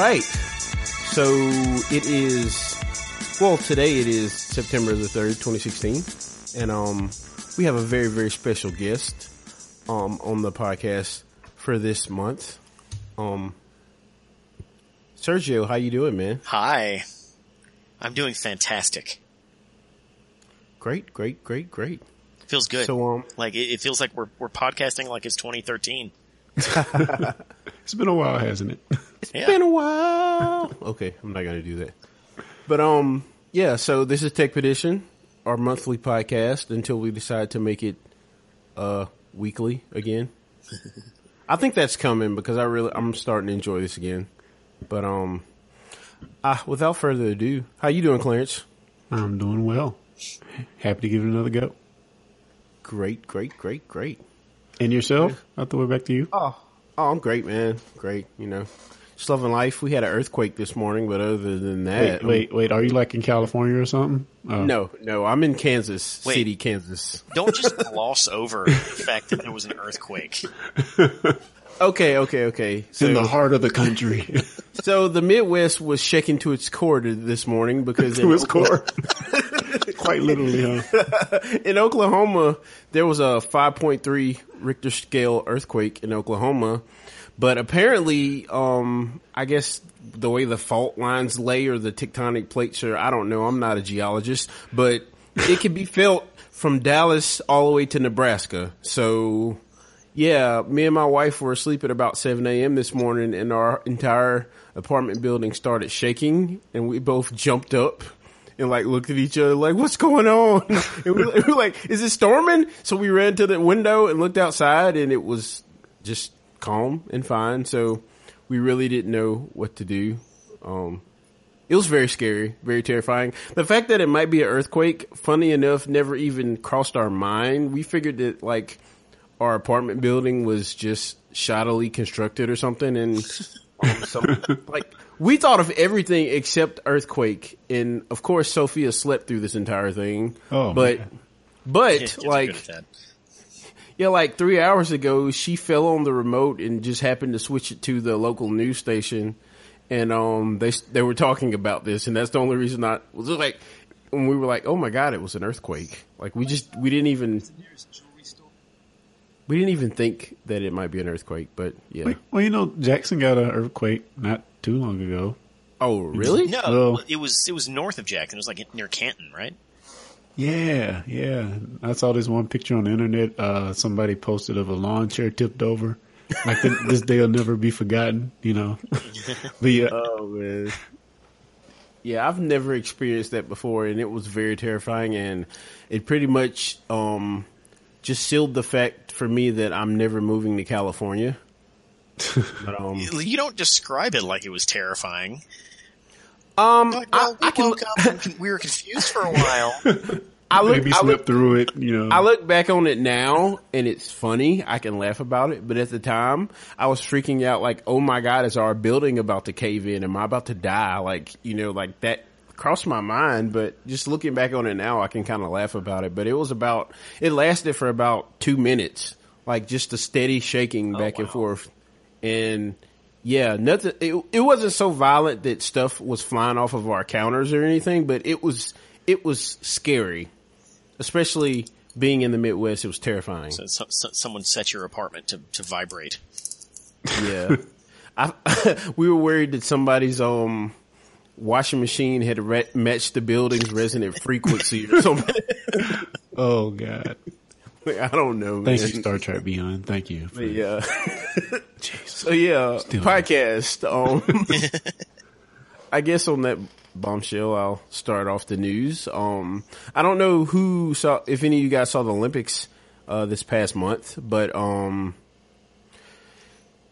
right. So it is, well, today it is September the 3rd, 2016. And, um, we have a very, very special guest, um, on the podcast for this month. Um, Sergio, how you doing, man? Hi. I'm doing fantastic. Great, great, great, great. Feels good. So, um, like it, it feels like we're we're podcasting like it's 2013. It's been a while, hasn't it? It's been a while. Okay, I'm not gonna do that. But um, yeah. So this is Tech Petition, our monthly podcast until we decide to make it uh weekly again. I think that's coming because I really I'm starting to enjoy this again. But um, ah, without further ado, how you doing, Clarence? I'm doing well. Happy to give it another go. Great, great, great, great. And yourself? I'll throw it back to you. Oh, oh, I'm great, man. Great, you know, just loving life. We had an earthquake this morning, but other than that, Wait, wait, um, wait. Are you like in California or something? Oh. No, no, I'm in Kansas Wait. City, Kansas. Don't just gloss over the fact that there was an earthquake. Okay, okay, okay. So, in the heart of the country. so the Midwest was shaking to its core this morning because in, to its core. Quite literally, huh? in Oklahoma there was a 5.3 Richter scale earthquake in Oklahoma, but apparently, um, I guess the way the fault lines lay or the tectonic plates are, I don't know. I'm not a geologist, but it can be felt from Dallas all the way to Nebraska. So Yeah, me and my wife were asleep at about 7 a.m. this morning and our entire apartment building started shaking and we both jumped up and like looked at each other like, what's going on? and we we were like, is it storming? So we ran to the window and looked outside and it was just calm and fine. So we really didn't know what to do. Um, it was very scary, very terrifying. The fact that it might be an earthquake, funny enough, never even crossed our mind. We figured that like our apartment building was just shoddily constructed or something, and um, some, like we thought of everything except earthquake. And of course, Sophia slept through this entire thing. Oh, but man. but Kids are like good at that. Yeah, like three hours ago, she fell on the remote and just happened to switch it to the local news station, and um, they they were talking about this, and that's the only reason I was just like, when we were like, oh my god, it was an earthquake. Like we just we didn't even we didn't even think that it might be an earthquake, but yeah. Wait, well, you know, Jackson got an earthquake not too long ago. Oh really? No, Well- it was it was north of Jackson. It was like near Canton, right? Yeah, yeah. I saw this one picture on the internet. Uh, somebody posted of a lawn chair tipped over. Like th- this day will never be forgotten, you know. but yeah, Oh man. Yeah, I've never experienced that before and it was very terrifying and it pretty much um just sealed the fact for me that I'm never moving to California. But um You don't describe it like it was terrifying. Um Like, I, we I can woke up and we were confused for a while. I look maybe I look, through it, you know. I look back on it now and it's funny. I can laugh about it, but at the time I was freaking out like, "Oh my god, is our building about to cave in? Am I about to die?" Like, you know, like that crossed my mind, but just looking back on it now, I can kind of laugh about it. But it was about it lasted for about 2 minutes, like just a steady shaking back and wow. forth. And yeah, nothing it, it wasn't so violent that stuff was flying off of our counters or anything, but it was it was scary especially being in the Midwest, it was terrifying. So, so, so someone set your apartment to, to vibrate. Yeah, I, we were worried that somebody's um washing machine had re- matched the building's resonant frequency or something. oh God! I don't know. Thank man. you, Star Trek Beyond. Thank you. for- Yeah. So yeah, Still. podcast. Um, I guess on that bombshell, I'll start off the news. Um, I don't know who saw, if any of you guys saw the Olympics uh, this past month, but um,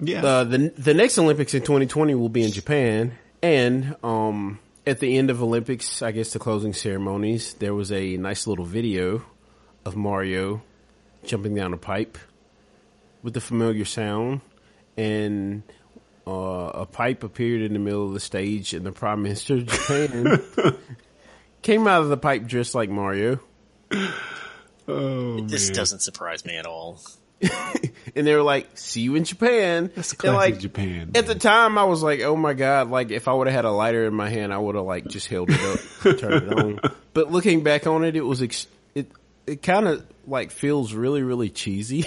yeah. uh, the the next Olympics in 2020 will be in Japan, and um, at the end of Olympics, I guess the closing ceremonies, there was a nice little video of Mario jumping down a pipe with the familiar sound, and uh, a pipe appeared in the middle of the stage, and the Prime Minister of Japan came out of the pipe dressed like Mario. oh This man. doesn't surprise me at all. and they were like, "See you in Japan." That's classic like, Japan. At the time, I was like, "Oh my god!" Like if I would have had a lighter in my hand, I would have like just held it up, turned it on. But looking back on it, it was ex- it it kind of like feels really really cheesy.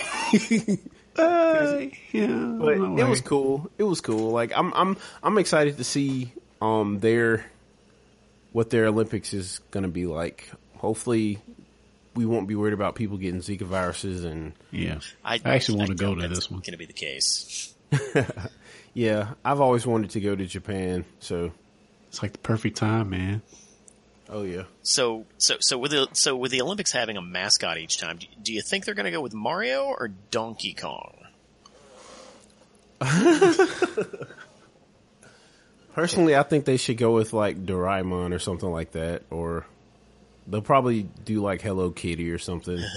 Uh, yeah, but no it was cool. It was cool. Like I'm I'm I'm excited to see um their what their Olympics is going to be like. Hopefully, we won't be worried about people getting Zika viruses and Yeah, I, I actually want to go to this one. Going to be the case. yeah, I've always wanted to go to Japan. So, It's like the perfect time, man. Oh yeah. So, so, so with the so with the Olympics having a mascot each time, do, do you think they're going to go with Mario or Donkey Kong? Personally, I think they should go with like Doraemon or something like that, or they'll probably do like Hello Kitty or something.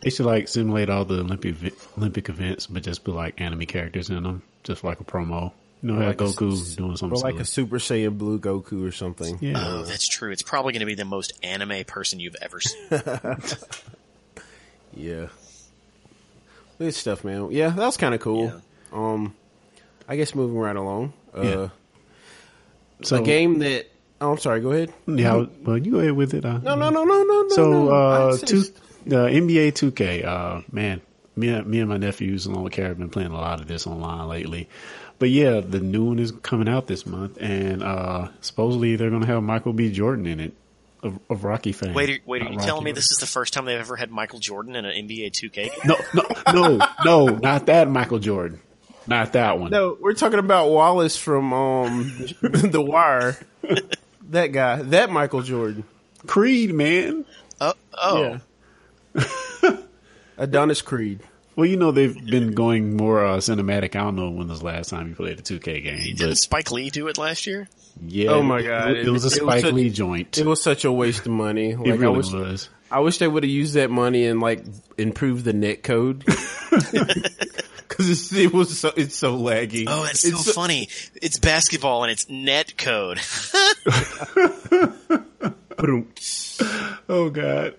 They should like simulate all the Olympic Olympic events, but just put like anime characters in them, just like a promo. You know, Or how like a Goku s- doing or something like a. Super Saiyan Blue Goku or something. yeah, Oh, that's true. It's probably going to be the most anime person you've ever seen. Yeah. Good stuff, man. Yeah, that was kind of cool. Um, I guess moving right along. Uh, Yeah. so a game that. Oh, I'm sorry. Go ahead. Yeah, well, you go ahead with it. Uh, No, no, no, no, no, no. So, no. uh, two, uh, NBA 2K, uh, man, me, and- me and my nephews along with Kara have been playing a lot of this online lately. But yeah, the new one is coming out this month, and uh, supposedly they're going to have Michael B. Jordan in it of, of Rocky fame. Wait, wait, are you Rocky, telling me but- this is the first time they've ever had Michael Jordan in an NBA 2K? No, no, no, no, not that Michael Jordan, not that one. No, we're talking about Wallace from um, The Wire. that guy, that Michael Jordan. Creed, man. Oh, oh. Yeah. Adonis Creed. Well, you know they've been going more uh, cinematic. I don't know when was the last time you played a 2K game, Didn't but Spike Lee do it last year? yeah. Oh my God. it, it was a It was Spike such- Lee joint. It was such a waste of money. Like It I really wish, was. I wish they would have used that money and like improved the net code. Because it was so it's so laggy. Oh, that's It's so funny. It's basketball and it's net code. Oh God.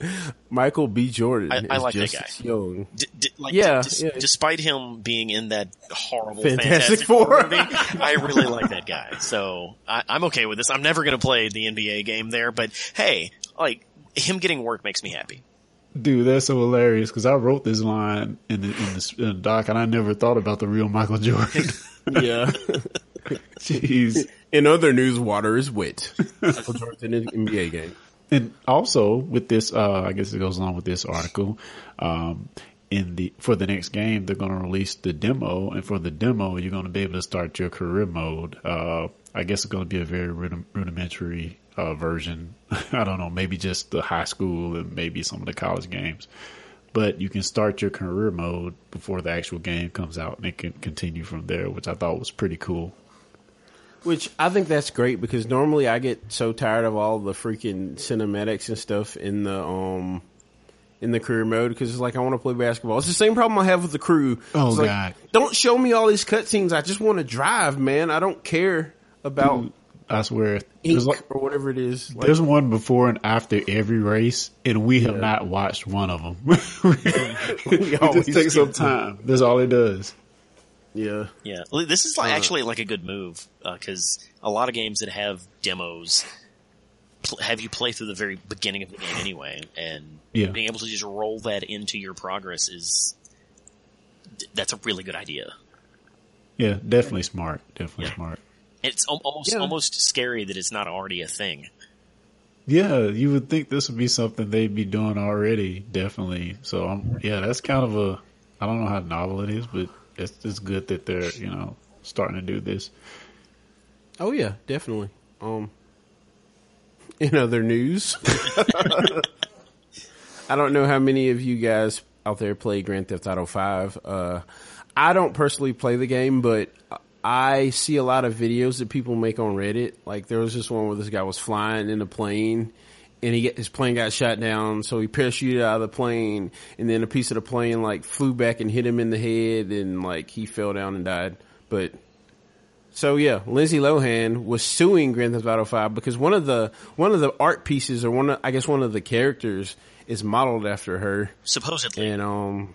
Michael B. Jordan. I- I is like that just guy. young. D- d- like, Yeah, d- yeah. Despite him being in that horrible Fantastic Fantastic, Four. Four movie, I really like that guy. So I, I'm okay with this. I'm never going to play the NBA game there, but hey, like him getting work makes me happy. Dude, that's so hilarious because I wrote this line in the, in the, in the doc and I never thought about the real Michael Jordan. Yeah. Jeez. In other news, water is wet. Michael Jordan in NBA game. And also with this, uh, I guess it goes along with this article. Um, in the for the next game, they're going to release the demo, and for the demo, you're going to be able to start your career mode. Uh, I guess it's going to be a very rudi- rudimentary uh, version. I don't know, maybe just the high school and maybe some of the college games. But you can start your career mode before the actual game comes out, and it can continue from there, which I thought was pretty cool. Which I think that's great because normally I get so tired of all the freaking cinematics and stuff in the um in the career mode because it's like I want to play basketball. It's the same problem I have with the crew. Oh, like, God. Don't show me all these cutscenes. I just want to drive, man. I don't care about I swear, ink there's like or whatever it is. Like, There's one before and after every race, and we have Yeah. not watched one of them. We it just takes some time. That's all it does. Yeah. Yeah, this is like Uh. actually like a good move because a lot of games that have demos pl- have you play through the very beginning of the game anyway, and Yeah. being able to just roll that into your progress is that's a really good idea. Yeah, definitely smart. Definitely Yeah. smart. It's al- almost Yeah. almost scary that it's not already a thing. Yeah, you would think this would be something they'd be doing already. Definitely. So, um, yeah, that's kind of a. I don't know how novel it is, but it's it's good that they're you know starting to do this. Oh yeah, definitely. Um, in other news, I don't know how many of you guys out there play Grand Theft Auto Five. Uh, I don't personally play the game, but I see a lot of videos that people make on Reddit. Like there was this one where this guy was flying in a plane. And he get, his plane got shot down, so he parachuted out of the plane, and then a piece of the plane like flew back and hit him in the head, and like he fell down and died. But so yeah, Lindsay Lohan was suing Grand Theft Auto Five because one of the one of the art pieces or one of I guess one of the characters is modeled after her, Supposedly. and um,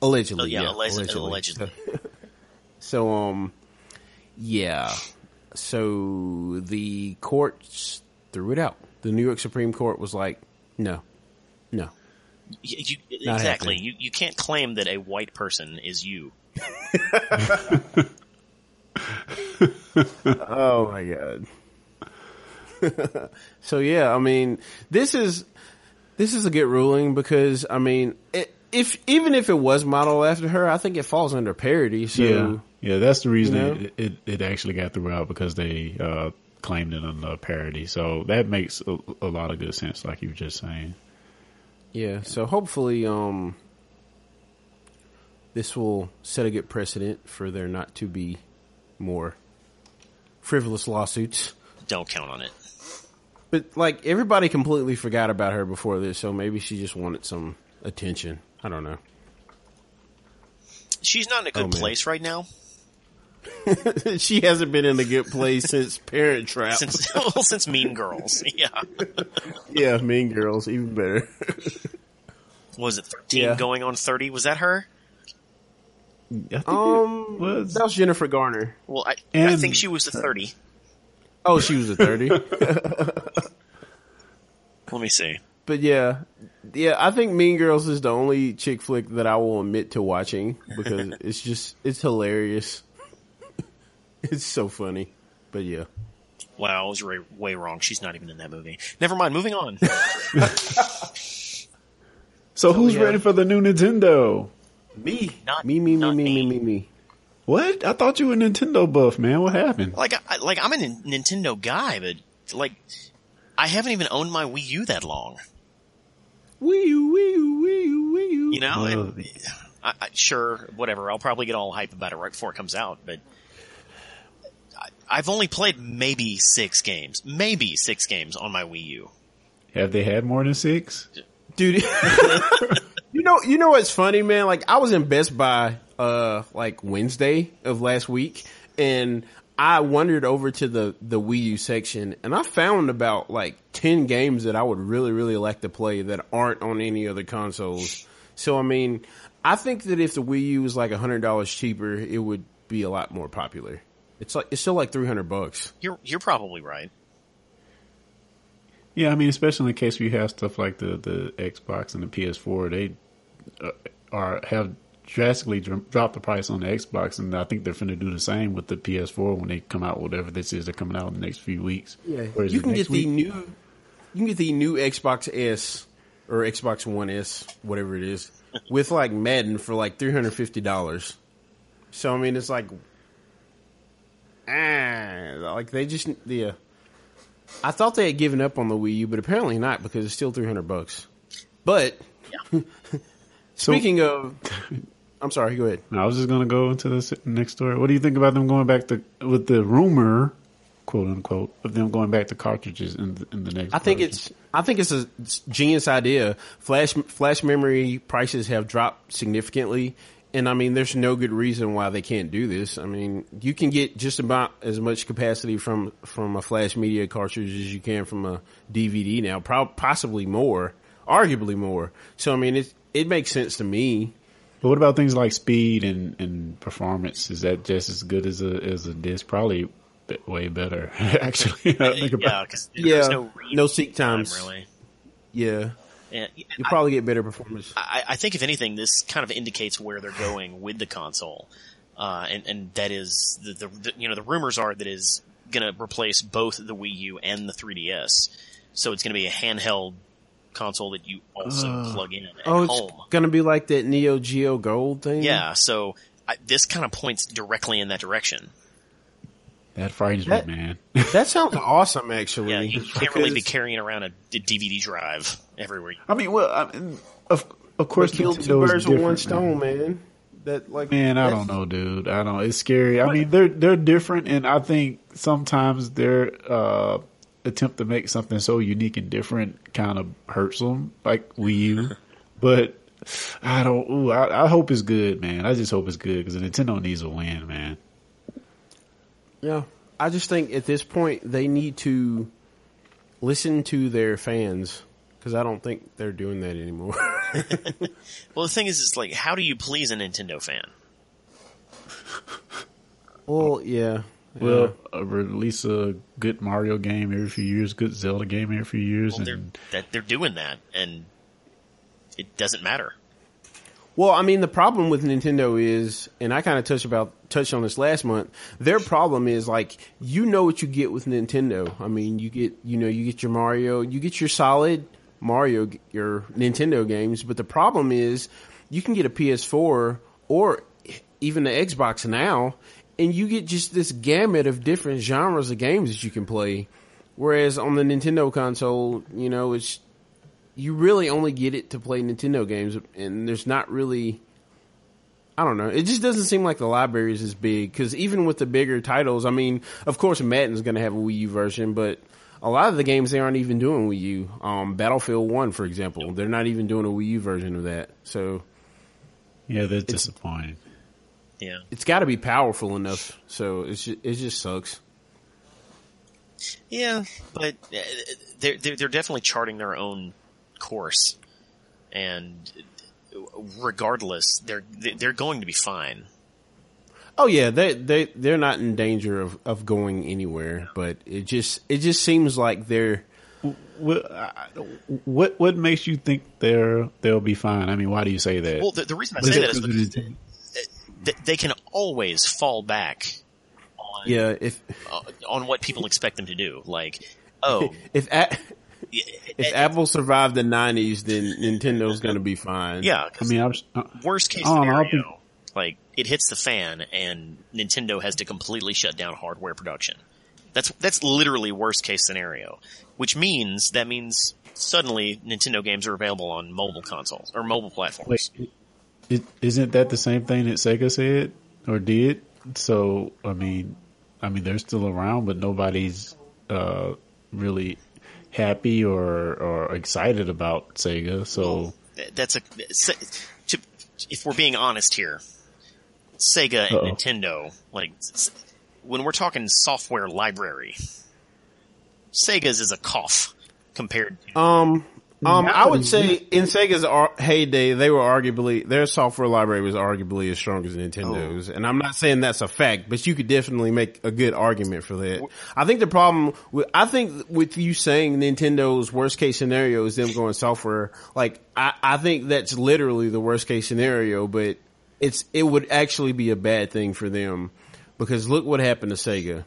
allegedly, Oh, yeah, yeah, alleged- allegedly. So, um, yeah. So the courts threw it out. The New York Supreme Court was like, no, no. You, you, exactly. You, you can't claim that a white person is you. Oh my god. so yeah, I mean, this is this is a good ruling because I mean, it, if even if it was modeled after her, I think it falls under parody. So Yeah, yeah, that's the reason you know? it, it it actually got through out because they uh, claimed it under parody. So that makes a, a lot of good sense, like you were just saying. Yeah, so hopefully, um, this will set a good precedent for there not to be more frivolous lawsuits. Don't count on it. But like everybody completely forgot about her before this, so maybe she just wanted some attention. I don't know. She's not in a good Oh, place right now. she hasn't been in a good place since Parent Trap. Since well, since Mean Girls. Yeah. yeah, Mean Girls, even better. Was it 13 Yeah. going on 30? Was that her? I think um, it was. that was Jennifer Garner. Well, I, I think she was the 30. Oh, she was a thirty. Let me see. But yeah, yeah, I think Mean Girls is the only chick flick that I will admit to watching because it's just it's hilarious. it's so funny. But yeah, Wow, I was way, way wrong. She's not even in that movie. Never mind. Moving on. so who's yeah. ready for the new Nintendo? me, Not- me, me, me, not me, me, me. me, me. What? I thought you were a Nintendo buff, man. What happened? like, I, like I'm a Nintendo guy, but like, I haven't even owned my Wii U that long. Wii U, Wii U, Wii U, wee you. You know, Oh, and- I, I, sure, whatever. I'll probably get all hype about it right before it comes out, but I, I've only played maybe six games, maybe six games on my Wii U. Have they had more than six? dude. you know, you know what's funny, man? Like I was in Best Buy, uh, like Wednesday of last week, and I wandered over to the the Wii U section, and I found about like ten games that I would really, really like to play that aren't on any other consoles. So I mean, I think that if the Wii U was like a hundred dollars cheaper, it would be a lot more popular. It's like it's still like three hundred bucks. You're you're probably right. Yeah, I mean, especially in the case where you have stuff like the, the Xbox and the PS4, they uh, are have drastically dr- dropped the price on the Xbox, and I think they're going to do the same with the PS4 when they come out. Whatever this is, they're coming out in the next few weeks. Or is you can next get the new, you can get the new Xbox S or Xbox One S, whatever it is, with like Madden for like three hundred fifty dollars. So I mean, it's like, ah, like they just yeah. I thought they had given up on the Wii U, but apparently not because it's still three hundred bucks. But speaking of, I'm sorry. Go ahead. I was just going to go into the next story. What do you think about them going back to with the rumor, quote unquote, of them going back to cartridges in the, in the next? I think version? it's I think it's a genius idea. Flash flash memory prices have dropped significantly, and I mean, there's no good reason why they can't do this. I mean, you can get just about as much capacity from from a flash media cartridge as you can from a DVD now, pro- possibly more, arguably more. So I mean, it it makes sense to me. But what about things like speed and, and performance? Is that just as good as a as a disc? Probably b- way better, actually. Think Yeah, about because Yeah, no no seek time, times. really. Yeah, And you I- probably get better performance. I, I think if anything, this kind of indicates where they're going with the console, uh, and and that is the, the, the you know the rumors are that is going to replace both the Wii U and the 3DS, so it's going to be a handheld console that you also Uh, plug in at Oh, it's gonna be like that Neo Geo Gold thing. Yeah, so I, this kind of points directly in that direction. That frightens That- me, man. that sounds awesome. Actually, Yeah, you can't really be carrying around a DVD drive everywhere. I mean, well, I mean, of of course, But kill two Nintendo is birds with one stone, man. That like Man, I don't know, dude. I don't. It's scary. I mean, they're they're different, and I think sometimes their uh, attempt to make something so unique and different kind of hurts them, like Wii U. but I don't. Ooh, I, I hope it's good, man. I just hope it's good because Nintendo needs a win, man. Yeah, I just think at this point they need to listen to their fans because I don't think they're doing that anymore. Well, the thing is, is like, how do you please a Nintendo fan? well, yeah. Well, uh, release a good Mario game every few years, good Zelda game every few years, Well, they're and that they're doing that, and it doesn't matter. Well, I mean, the problem with Nintendo is, and I kind of touched about touched on this last month. Their problem is like you know what you get with Nintendo. I mean, you get you know you get your Mario, you get your solid Mario, your Nintendo games. But the problem is, you can get a PS4 or even the Xbox now, and you get just this gamut of different genres of games that you can play. Whereas on the Nintendo console, you know, it's you really only get it to play Nintendo games, and there's not really. I don't know. It just doesn't seem like the library is as big because even with the bigger titles, I mean, of course, Madden's going to have a Wii U version, but a lot of the games they aren't even doing Wii U. Um, Battlefield One, for example, they're not even doing a Wii U version of that. So yeah, they're disappointed. Yeah, it's got to be powerful enough. So it's just, it just sucks. yeah, but uh, they're they're, they're definitely charting their own course, and regardless, they're they're going to be fine. Oh yeah, they they they're not in danger of, of going anywhere, but it just it just seems like they're What, what what makes you think they're they'll be fine? I mean, why do you say that? Well, the, the reason I say it that is because because of th- they can always fall back on yeah. If uh, on what people expect them to do. Like, oh, if a, y- if uh, Apple survived the '90s, then Nintendo's going to be fine. yeah. I mean, I was, uh, worst case I don't know, I scenario, think- like it hits the fan and Nintendo has to completely shut down hardware production. That's that's literally worst case scenario, which means that means suddenly Nintendo games are available on mobile consoles or mobile platforms. wait, is, isn't that the same thing that Sega said or did? So, I mean, I mean, they're still around, but nobody's uh, really happy or or excited about Sega. So, That's a to, if we're being honest here, Sega and Uh-oh. Nintendo, like when we're talking software library, Sega's is a cough compared to Um. Um, I would say in Sega's heyday, they were arguably their software library was arguably as strong as Nintendo's, and I'm not saying that's a fact, but you could definitely make a good argument for that. I think the problem, with, I think with you saying Nintendo's worst case scenario is them going software, like I, I think that's literally the worst case scenario, but it's it would actually be a bad thing for them because look what happened to Sega.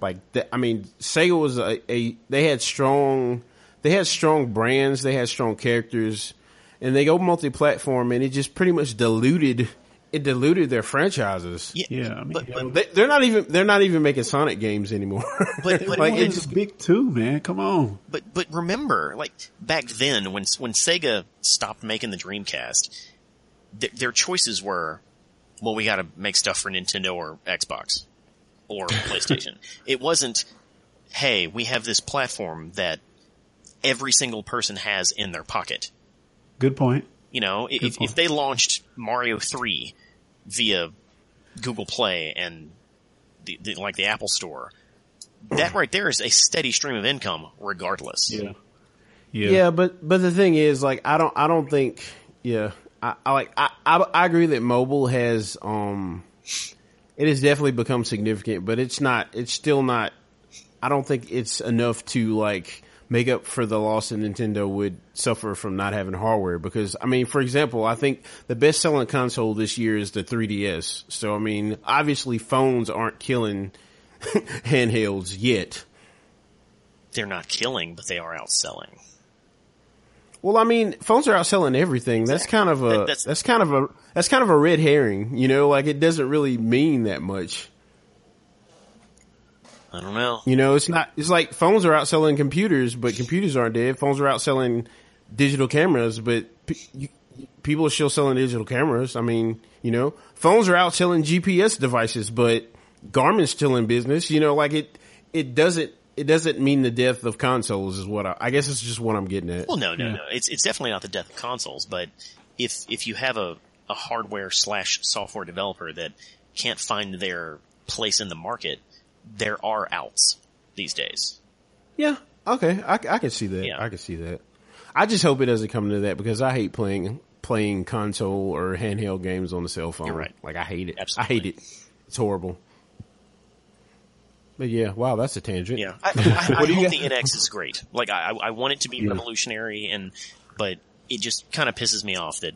Like that, I mean, Sega was a, a they had strong they had strong brands, they had strong characters, and they go multi-platform, and it just pretty much diluted it diluted their franchises. yeah, yeah, I mean, but, but They, they're not even they're not even making Sonic games anymore. But- but like it it it's just, big too, man. Come on. But but remember, like back then, when when Sega stopped making the Dreamcast, th- their choices were, well, we got to make stuff for Nintendo or Xbox or PlayStation. It wasn't, hey, we have this platform that every single person has in their pocket. Good point. You know, if, point. if they launched Mario Three via Google Play and the, the like the Apple Store, that right there is a steady stream of income, regardless. Yeah. yeah. but but the thing is, like, I don't I don't think yeah. I, I like I, I I agree that mobile has um it has definitely become significant, but it's not it's still not I don't think it's enough to like make up for the loss that Nintendo would suffer from not having hardware because I mean, for example, I think the best selling console this year is the 3DS. So I mean, obviously phones aren't killing handhelds yet. They're not killing, but they are outselling. Well, I mean, phones are outselling everything. That's kind of a that's- that's, kind of a that's kind of a red herring. You know, like it doesn't really mean that much. I don't know. You know, it's not. It's like phones are outselling computers, but computers aren't dead. Phones are outselling digital cameras, but p- you, people are still selling digital cameras. I mean, you know, phones are outselling GPS devices, but Garmin's still in business. You know, like it. It doesn't. It doesn't mean the death of consoles is what I, I guess it's just what I'm getting at. Well, no, no, Yeah. no. It's it's definitely not the death of consoles, but if if you have a a hardware slash software developer that can't find their place in the market, there are outs these days. Yeah. Okay. I, I can see that. Yeah. I can see that. I just hope it doesn't come to that because I hate playing playing console or handheld games on the cell phone. You're right. Like I hate it. Absolutely. I hate it. It's horrible. But yeah, wow, that's a tangent. Yeah, I, I, I hope the NX is great. Like I, I want it to be revolutionary, and but it just kind of pisses me off that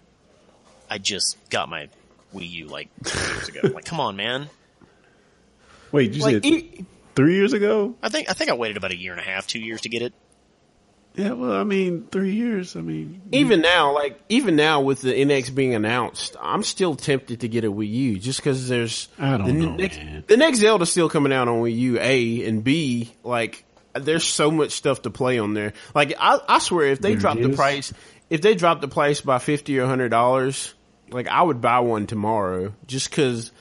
I just got my Wii U like two years ago. like, come on, man. Wait, you Like, said e- three years ago? I think I think I waited about a year and a half, two years to get it. Yeah, well, I mean, three years. I mean, even now, like even now with the NX being announced, I'm still tempted to get a Wii U just because there's I don't the know, next, man. the next Zelda's still coming out on Wii U. A and B, like there's so much stuff to play on there. Like I, I swear, if they There drop the price, if they drop the price by fifty or hundred dollars, like I would buy one tomorrow just because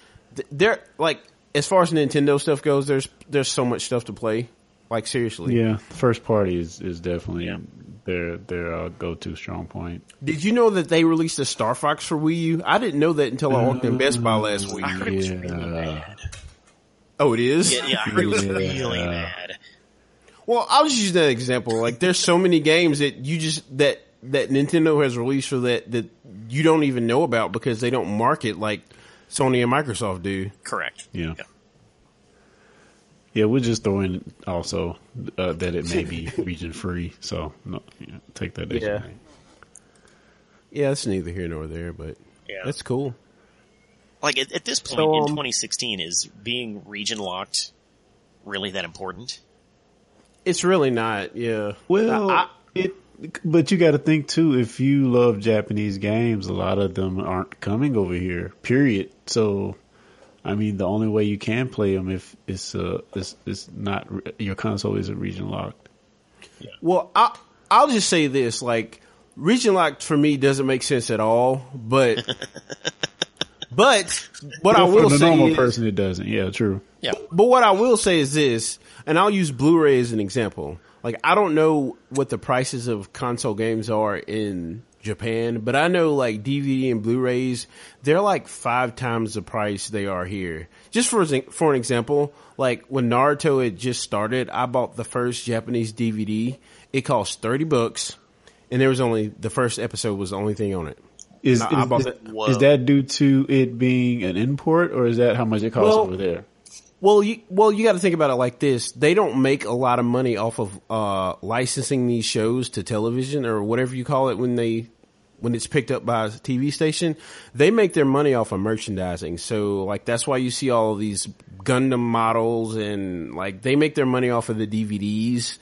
they're like as far as Nintendo stuff goes, there's there's so much stuff to play. Like seriously, yeah, first party is, is definitely Yeah. their their uh, go to strong point. Did you know that they released a Star Fox for Wii U? I didn't know that until I walked in Best Buy last week. I heard it was really bad. Oh, it is. Yeah, yeah, I heard it was Yeah. really bad. Well, I'll just use that example. Like, there's so many games that you just that that Nintendo has released for that that you don't even know about because they don't market like Sony and Microsoft do. Correct. Yeah. Yeah, we're just throwing also uh, that it may be region free. So no, yeah, take that. as Yeah. may. Yeah, it's neither here nor there, but Yeah. that's cool. Like at, at this point So, in um, 2016, is being region locked really that important? It's really not. Yeah. Well, I- it. But you got to think too. If you love Japanese games, a lot of them aren't coming over here. Period. So, I mean, the only way you can play them if it's uh, it's, it's not your console isn't region locked. Well, I I'll just say this: like, region locked for me doesn't make sense at all. But but what I will for the say normal is, person, it doesn't. Yeah, true. Yeah. But what I will say is this, and I'll use Blu-ray as an example. Like I don't know what the prices of console games are in Japan, but I know like DVD and Blu-rays, they're like five times the price they are here. Just for for an example, like when Naruto had just started, I bought the first Japanese DVD. It cost thirty bucks, and there was only the first episode was the only thing on it. Is I- I is, that- is that due to it being an import, or is that how much it costs Well, over there? Well, you well you got to think about it like this: they don't make a lot of money off of uh, licensing these shows to television or whatever you call it when they when it's picked up by a TV station. They make their money off of merchandising. So like that's why you see all these Gundam models and like they make their money off of the DVDs.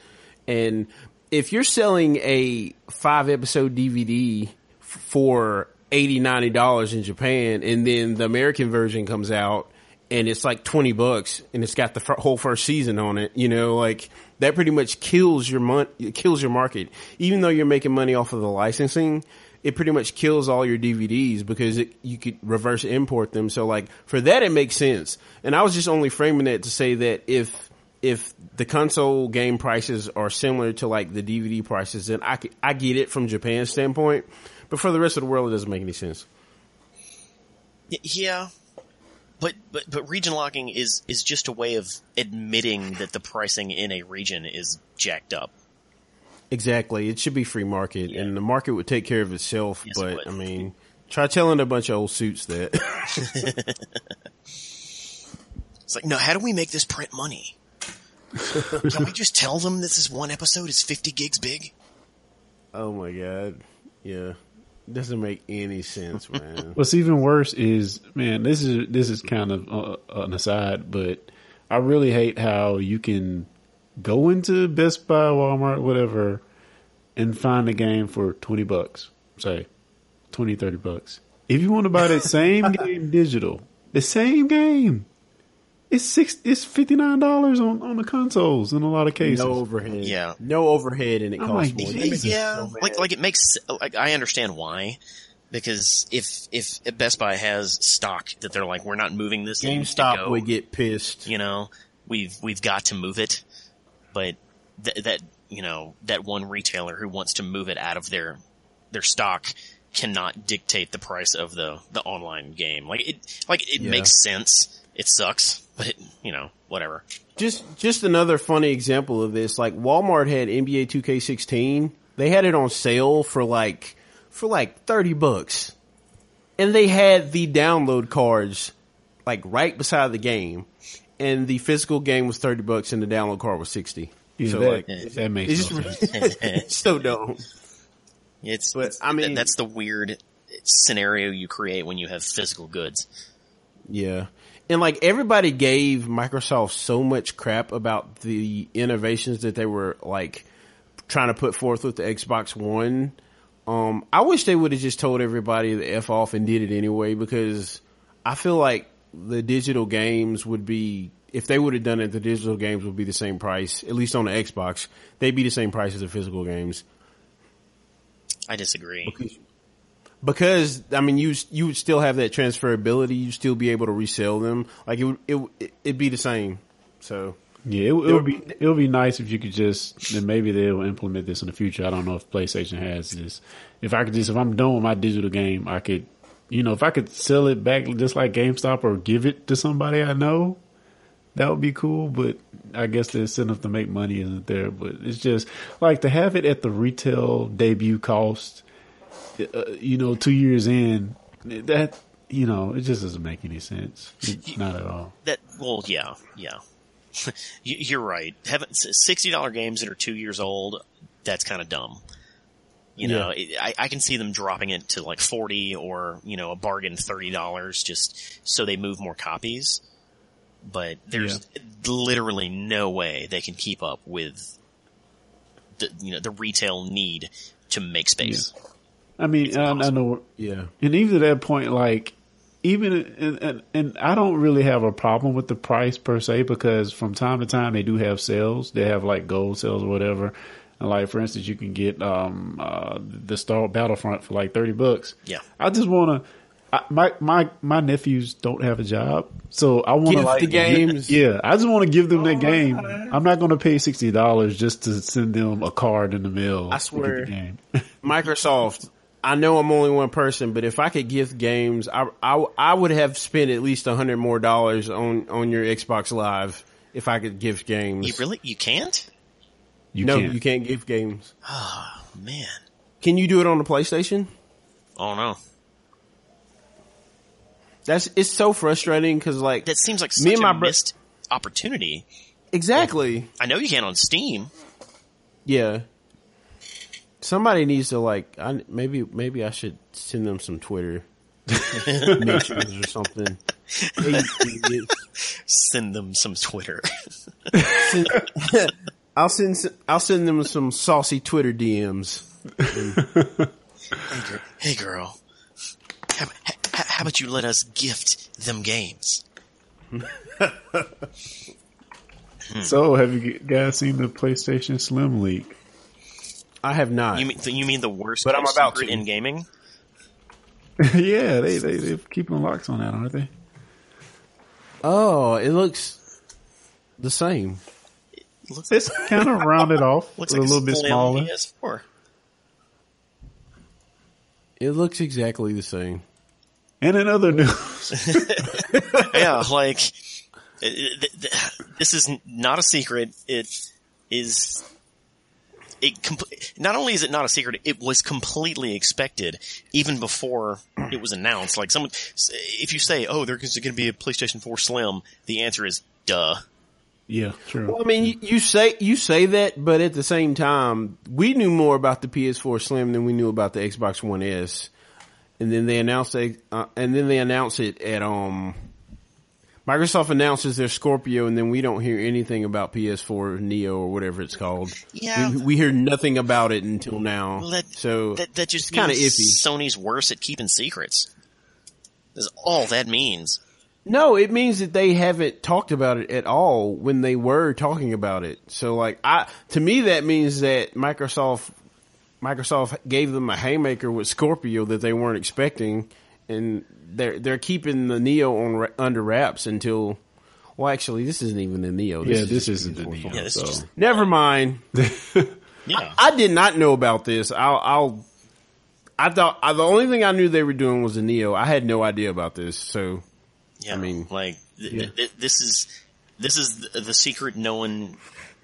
And if you're selling a five episode DVD for 80 90 dollars in Japan and then the American version comes out and it's like 20 bucks and it's got the fir- whole first season on it, you know, like that pretty much kills your mon- kills your market. Even though you're making money off of the licensing, it pretty much kills all your DVDs because it, you could reverse import them. So like for that, it makes sense. And I was just only framing it to say that if, if the console game prices are similar to like the DVD prices, then I, I get it from Japan's standpoint. But for the rest of the world, it doesn't make any sense. Yeah. But, but but region locking is is just a way of admitting that the pricing in a region is jacked up. Exactly. It should be free market Yeah. and the market would take care of itself. Yes, but would. I mean, try telling a bunch of old suits that. It's like, no, how do we make this print money? Can we just tell them this is one episode is 50 gigs big? oh my God. Yeah. Doesn't make any sense, man. What's even worse is, man, this is this is kind of uh, an aside, but I really hate how you can go into Best Buy, Walmart, whatever, and find a game for twenty bucks, say 20, 30 bucks. If you want to buy that same game digital, the same game, it's six, it's fifty nine dollars on on the consoles in a lot of cases. no overhead. Yeah. No overhead and it I'm costs like, more. Yeah, so like like it makes like I understand why because if if Best Buy has stock that they're like we're not moving this thing to GameStop go, would get pissed. you know we've we've got to move it, but th- that you know that one retailer who wants to move it out of their their stock cannot dictate the price of the the online game. Like it like it Yeah. makes sense. It sucks, but it, you know whatever. Just just another funny example of this. Like Walmart had NBA 2K16 they had it on sale for like for like thirty bucks, and they had the download cards like right beside the game, and the physical game was thirty bucks and the download card was sixty. Yeah, so that, like, that makes it's no sense. it's so dumb. It's, But, it's- I mean- that's the weird scenario you create when you have physical goods. Yeah. And like everybody gave Microsoft so much crap about the innovations that they were like trying to put forth with the Xbox One. Um, I wish they would have just told everybody to F off and did it anyway because I feel like the digital games would be, if they would have done it, the digital games would be the same price, at least on the Xbox. They'd be the same price as the physical games. I disagree. because I mean you you would still have that transferability. You'd still be able to resell them. Like it would it it'd be the same. So Yeah, it, it would be it would be nice if you could just and maybe they'll implement this in the future. I don't know if PlayStation has this. If I could just if I'm done with my digital game, I could you know if I could sell it back just like GameStop or give it to somebody I know, that would be cool. But I guess the incentive to make money isn't there. But it's just like to have it at the retail debut cost. Uh, you know, two years in that you know it just doesn't make any sense. Not at all. That well, yeah, yeah. You're right. Having sixty dollar games that are two years old, that's kind of dumb. You know, it, I, I can see them dropping it to like forty or you know a bargain thirty dollars just so they move more copies. But there's literally no way they can keep up with the you know the retail need to make space. I mean, I, I know yeah, And even to that point, like, even, and, and, and I don't really have a problem with the price per se because from time to time they do have sales. They have like gold sales or whatever. And like, for instance, you can get, um, uh, the Star Battlefront for like 30 bucks. Yeah. I just want to, my, my, my nephews don't have a job. So I want to Gift like, the games. yeah, I just want to give them that game. I'm not going to pay $60 just to send them a card in the mail. I to get swear. the game. Microsoft. I know I'm only one person, but if I could gift games, I I, I would have spent at least a hundred more dollars on on your Xbox Live if I could gift games. You really you can't? You no, can't. you can't gift games. Oh man, Can you do it on the PlayStation? oh no, That's it's so frustrating because like that seems like such Me and a my bro- missed opportunity. exactly. I know you can on Steam. Yeah. Somebody needs to like. I, maybe maybe I should send them some Twitter mentions or something. Hey, you idiot. Send them some Twitter. Send- I'll send s- I'll send them some saucy Twitter DMs. hey, girl, hey girl, how, how, how about you let us gift them games? So, have you guys seen the PlayStation Slim leak? I have not. You mean you mean the worst But I'm about secret to. in gaming? yeah, they they they're keeping locks on that, aren't they? oh, it looks the same. Looks, It's kind of rounded off, looks a little bit smaller. PS4. It looks exactly the same. And in other news, yeah, like it- it- this is not a secret. It is. It com- not only is it not a secret, it was completely expected even before it was announced. Like someone, if you say, "Oh, there's going to be a PlayStation 4 Slim," the answer is "Duh." Yeah, true. Well, I mean, you, you say you say that, but at the same time, we knew more about the PS4 Slim than we knew about the Xbox One S. And then they announced it, uh, and then they announced it at um. Microsoft announces their Scorpio, and then we don't hear anything about PS4 Neo or whatever it's called. Yeah. we, we hear nothing about it until now. Well, that, so that that just kinda means iffy. Sony's worse at keeping secrets. Is all that means. No, it means that they haven't talked about it at all when they were talking about it. So like I to me that means that Microsoft Microsoft gave them a haymaker with Scorpio that they weren't expecting and they're they're keeping the Neo on under wraps until well actually this isn't even the Neo. yeah, is this just isn't the Neo. Yeah, this so. just- Never mind. Yeah. I did not know about this. I'll, I'll I thought I, the only thing I knew they were doing was the Neo. I had no idea about this. So Yeah, I mean, like th- yeah. th- th- this is this is the, the secret no one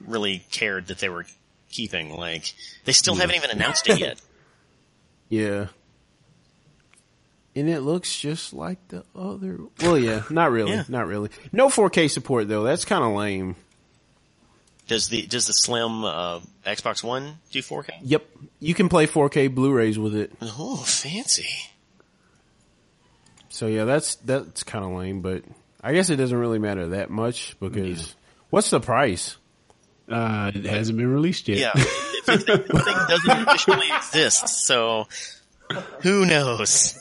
really cared that they were keeping. Like they still haven't even announced it yet. Yeah. And it looks just like the other. Well, yeah, not really, Yeah. not really. No 4K support though. That's kind of lame. Does the does the slim uh, Xbox One do 4K? Yep, you can play 4K Blu-rays with it. Oh, fancy. So yeah, that's that's kind of lame, but I guess it doesn't really matter that much because what's the price? Uh, it hasn't been released yet. Yeah, the the thing doesn't officially exist, so who knows?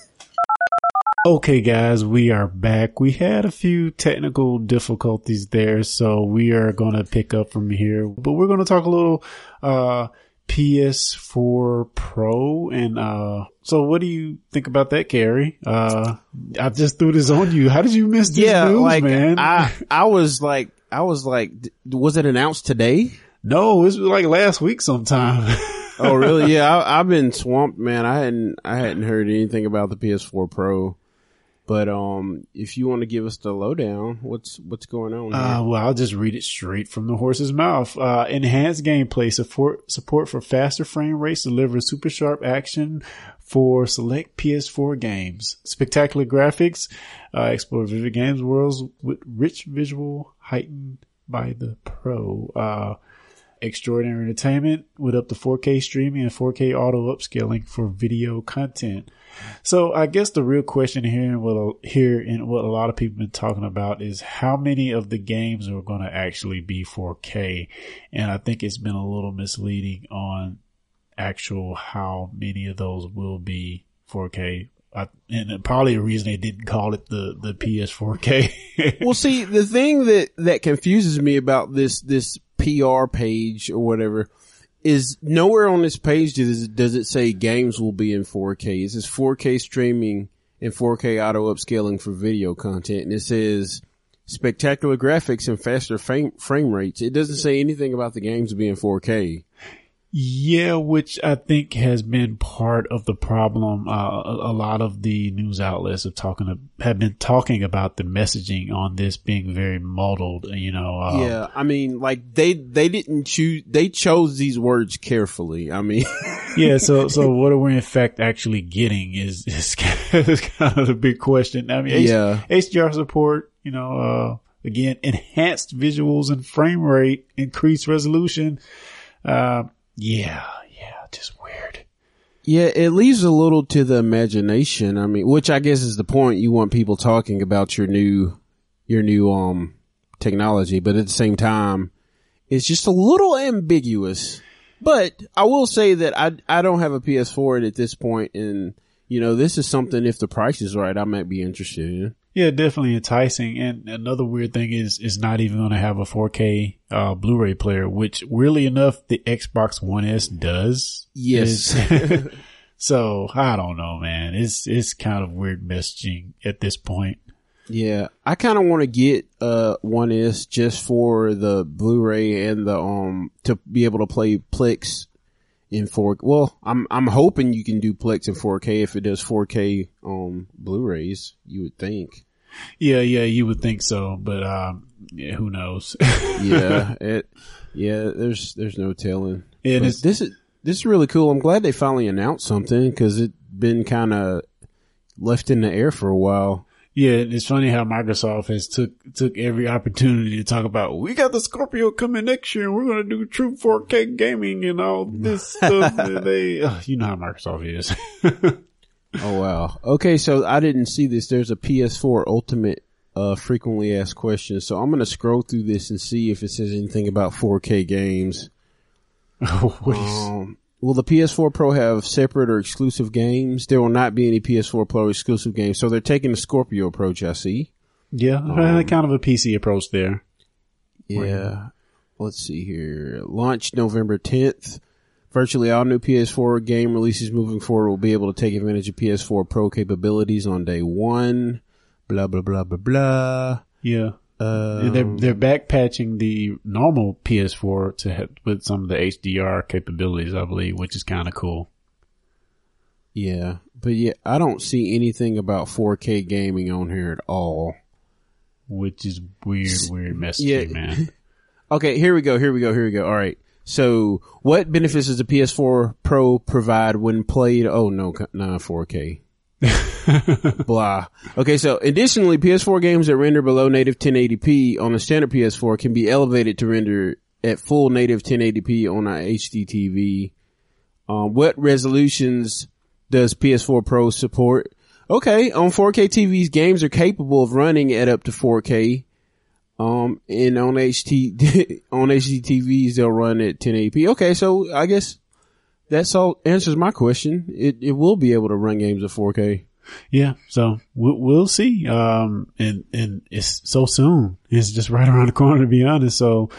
Okay, guys, we are back. We had a few technical difficulties there, so we are going to pick up from here. But we're going to talk a little uh, PS4 Pro, and uh, so what do you think about that, Gary? Uh, I just threw this on you. How did you miss this yeah, news, like man? I I was like I was like, was it announced today? no, it was like last week sometime. Oh really? yeah, I, I've been swamped, man. I hadn't I hadn't heard anything about the PS4 Pro. But um, if you want to give us the lowdown, what's what's going on? Uh, well, I'll just read it straight from the horse's mouth. Uh, enhanced gameplay support, support for faster frame rates delivers super sharp action for select PS4 games. Spectacular graphics, uh, explore vivid games worlds with rich visual heightened by the pro. Uh, extraordinary entertainment with up to 4K streaming and 4K auto upscaling for video content. So I guess the real question here and what here and what a lot of people have been talking about is how many of the games are going to actually be 4K, and I think it's been a little misleading on actual how many of those will be 4K. I, and probably the reason they didn't call it the the PS4K. Well, see, the thing that that confuses me about this this PR page or whatever is nowhere on this page does it, does it say games will be in 4K. It says 4K streaming and 4K auto upscaling for video content, and it says spectacular graphics and faster frame, frame rates. It doesn't say anything about the games being 4K. Yeah, which I think has been part of the problem. Uh, a, a lot of the news outlets have talking have been talking about the messaging on this being very muddled. You know, uh, yeah, I mean, like they they didn't choose. They chose these words carefully. I mean, yeah. So, so what are we in fact actually getting is is kind of the big question. I mean, H- Yeah. HDR support. You know, uh, again, enhanced visuals and frame rate, increased resolution. Uh, yeah, yeah, just weird. Yeah, it leaves a little to the imagination. I mean, which I guess is the point. You want people talking about your new, your new, um, technology, but at the same time, it's just a little ambiguous. But I will say that I, I don't have a PS4 at this point and, you know, this is something if the price is right, I might be interested in. Yeah, definitely enticing. And another weird thing is, is not even going to have a 4K, uh, Blu-ray player, which weirdly enough, the Xbox One S does. Yes. So I don't know, man. It's, it's kind of weird messaging at this point. Yeah, I kind of want to get uh one S just for the Blu-ray and the um to be able to play Plex in four. Well, I'm I'm hoping you can do Plex in 4K if it does 4K um Blu-rays. You would think. Yeah, yeah, you would think so, but, um, yeah, who knows? Yeah, it. Yeah, there's there's no telling. Yeah, But this- is this is really cool. I'm glad they finally announced something because it been kind of left in the air for a while. Yeah, it's funny how Microsoft has took took every opportunity to talk about we got the Scorpio coming next year and we're gonna do true 4K gaming and all this stuff. And they, you know how Microsoft is. Oh wow. Okay, so I didn't see this. There's a PS4 Ultimate uh frequently asked questions. So I'm gonna scroll through this and see if it says anything about 4K games. what is, Um, will the PS4 Pro have separate or exclusive games? There will not be any PS4 Pro exclusive games. So they're taking the Scorpio approach. I see. yeah, uh, kind of a PC approach there. Yeah. Let's see here. Launch November 10th. Virtually all new PS4 game releases moving forward will be able to take advantage of PS4 Pro capabilities on day one. Blah blah blah blah blah. Yeah. Uh, they're they're backpatching the normal PS4 to have, with some of the HDR capabilities, I believe, which is kind of cool. yeah, but yeah, I don't see anything about 4K gaming on here at all. Which is weird, weird messaging, Yeah. man. Okay, here we go. Here we go. Here we go. All right. So, what benefits does the PS4 Pro provide when played? Oh no, not 4K. Blah. Okay, so additionally, PS4 games that render below native 1080p on a standard PS4 can be elevated to render at full native 1080p on a HD TV. Um, what resolutions does PS4 Pro support? Okay, on 4K TVs, games are capable of running at up to 4K. Um, and on HT, on HD TVs, they'll run at 1080p. Okay, so I guess that's all answers my question. It, it will be able to run games at 4K. Yeah, so we'll, we'll see. Um, and, and it's so soon. It's just right around the corner to be honest. So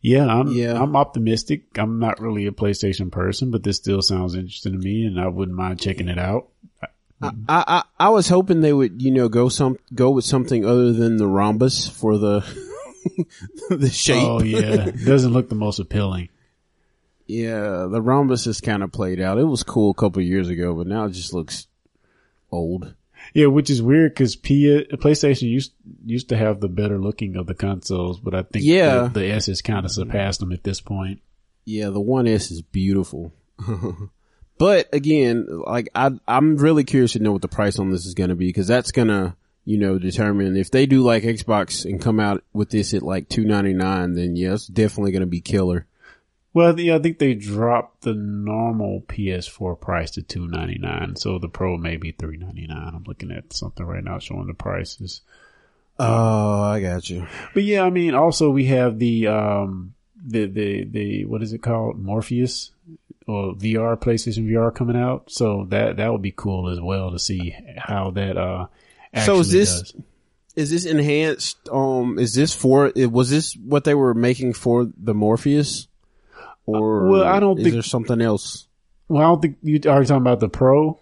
yeah, I'm, Yeah. I'm optimistic. I'm not really a PlayStation person, but this still sounds interesting to me and I wouldn't mind checking it out. I, mm-hmm. I, I was hoping they would, you know, go some, go with something other than the rhombus for the, the shape. Oh yeah, it doesn't look the most appealing. Yeah, the rhombus is kind of played out. It was cool a couple of years ago, but now it just looks old. Yeah, which is weird because P- uh, PlayStation used used to have the better looking of the consoles, but I think Yeah. the, the S has kind of surpassed them at this point. Yeah, the One S is beautiful. but again, like I, I'm really curious to know what the price on this is going to be because that's going to, you know, determine if they do like Xbox and come out with this at like two ninety nine, then yeah, it's definitely going to be killer. Well, yeah, I think they dropped the normal PS4 price to two ninety nine, so the Pro may be three ninety nine. I'm looking at something right now showing the prices. Oh, I got you. But yeah, I mean, also we have the um the the the what is it called Morpheus or VR PlayStation VR coming out, so that that would be cool as well to see how that uh. So is this- does. Is this enhanced? Um, is this for? it- Was this what they were making for the Morpheus? Or Uh, well, I don't is think- there something else. Well, I don't think you are you talking about the Pro.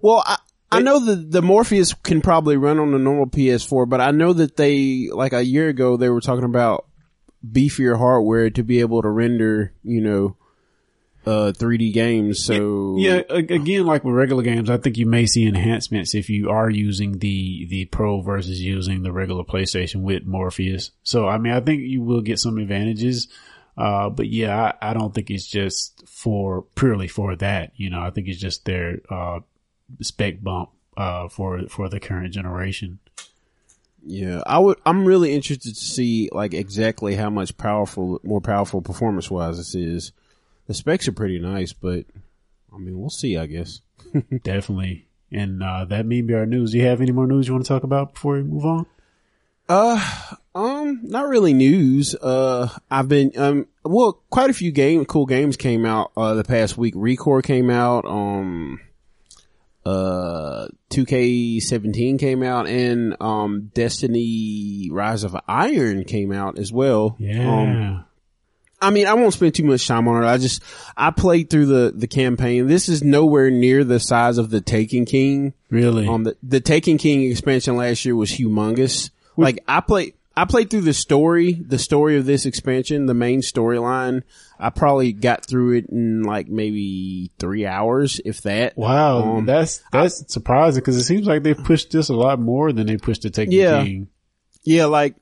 Well, I, I know that the Morpheus can probably run on the normal PS4, but I know that they, like a year ago, they were talking about beefier hardware to be able to render, you know, uh, 3D games. So Yeah, again, like with regular games, I think you may see enhancements if you are using the the Pro versus using the regular PlayStation with Morpheus. So, I mean, I think you will get some advantages. Uh, but yeah, I, I don't think it's just for purely for that. You know, I think it's just their uh, spec bump uh, for for the current generation. yeah, I would. I'm really interested to see like exactly how much powerful, more powerful performance wise this is. The specs are pretty nice, but I mean, we'll see. I guess. Definitely. And uh, that may be our news. Do you have any more news you want to talk about before we move on? Uh, um, not really news. Uh, I've been, um, well, quite a few game, cool games came out, uh, the past week. Recore came out, um, uh, 2K17 came out and, um, Destiny Rise of Iron came out as well. Yeah. Um, I mean, I won't spend too much time on it. I just, I played through the, the campaign. This is nowhere near the size of the Taken King. really? Um, the, the Taken King expansion last year was humongous. Like I played, I played through the story, the story of this expansion, the main storyline. I probably got through it in like maybe three hours, if that. Wow, Um, that's that's surprising because it seems like they pushed this a lot more than they pushed the Taken Yeah. King. Yeah, like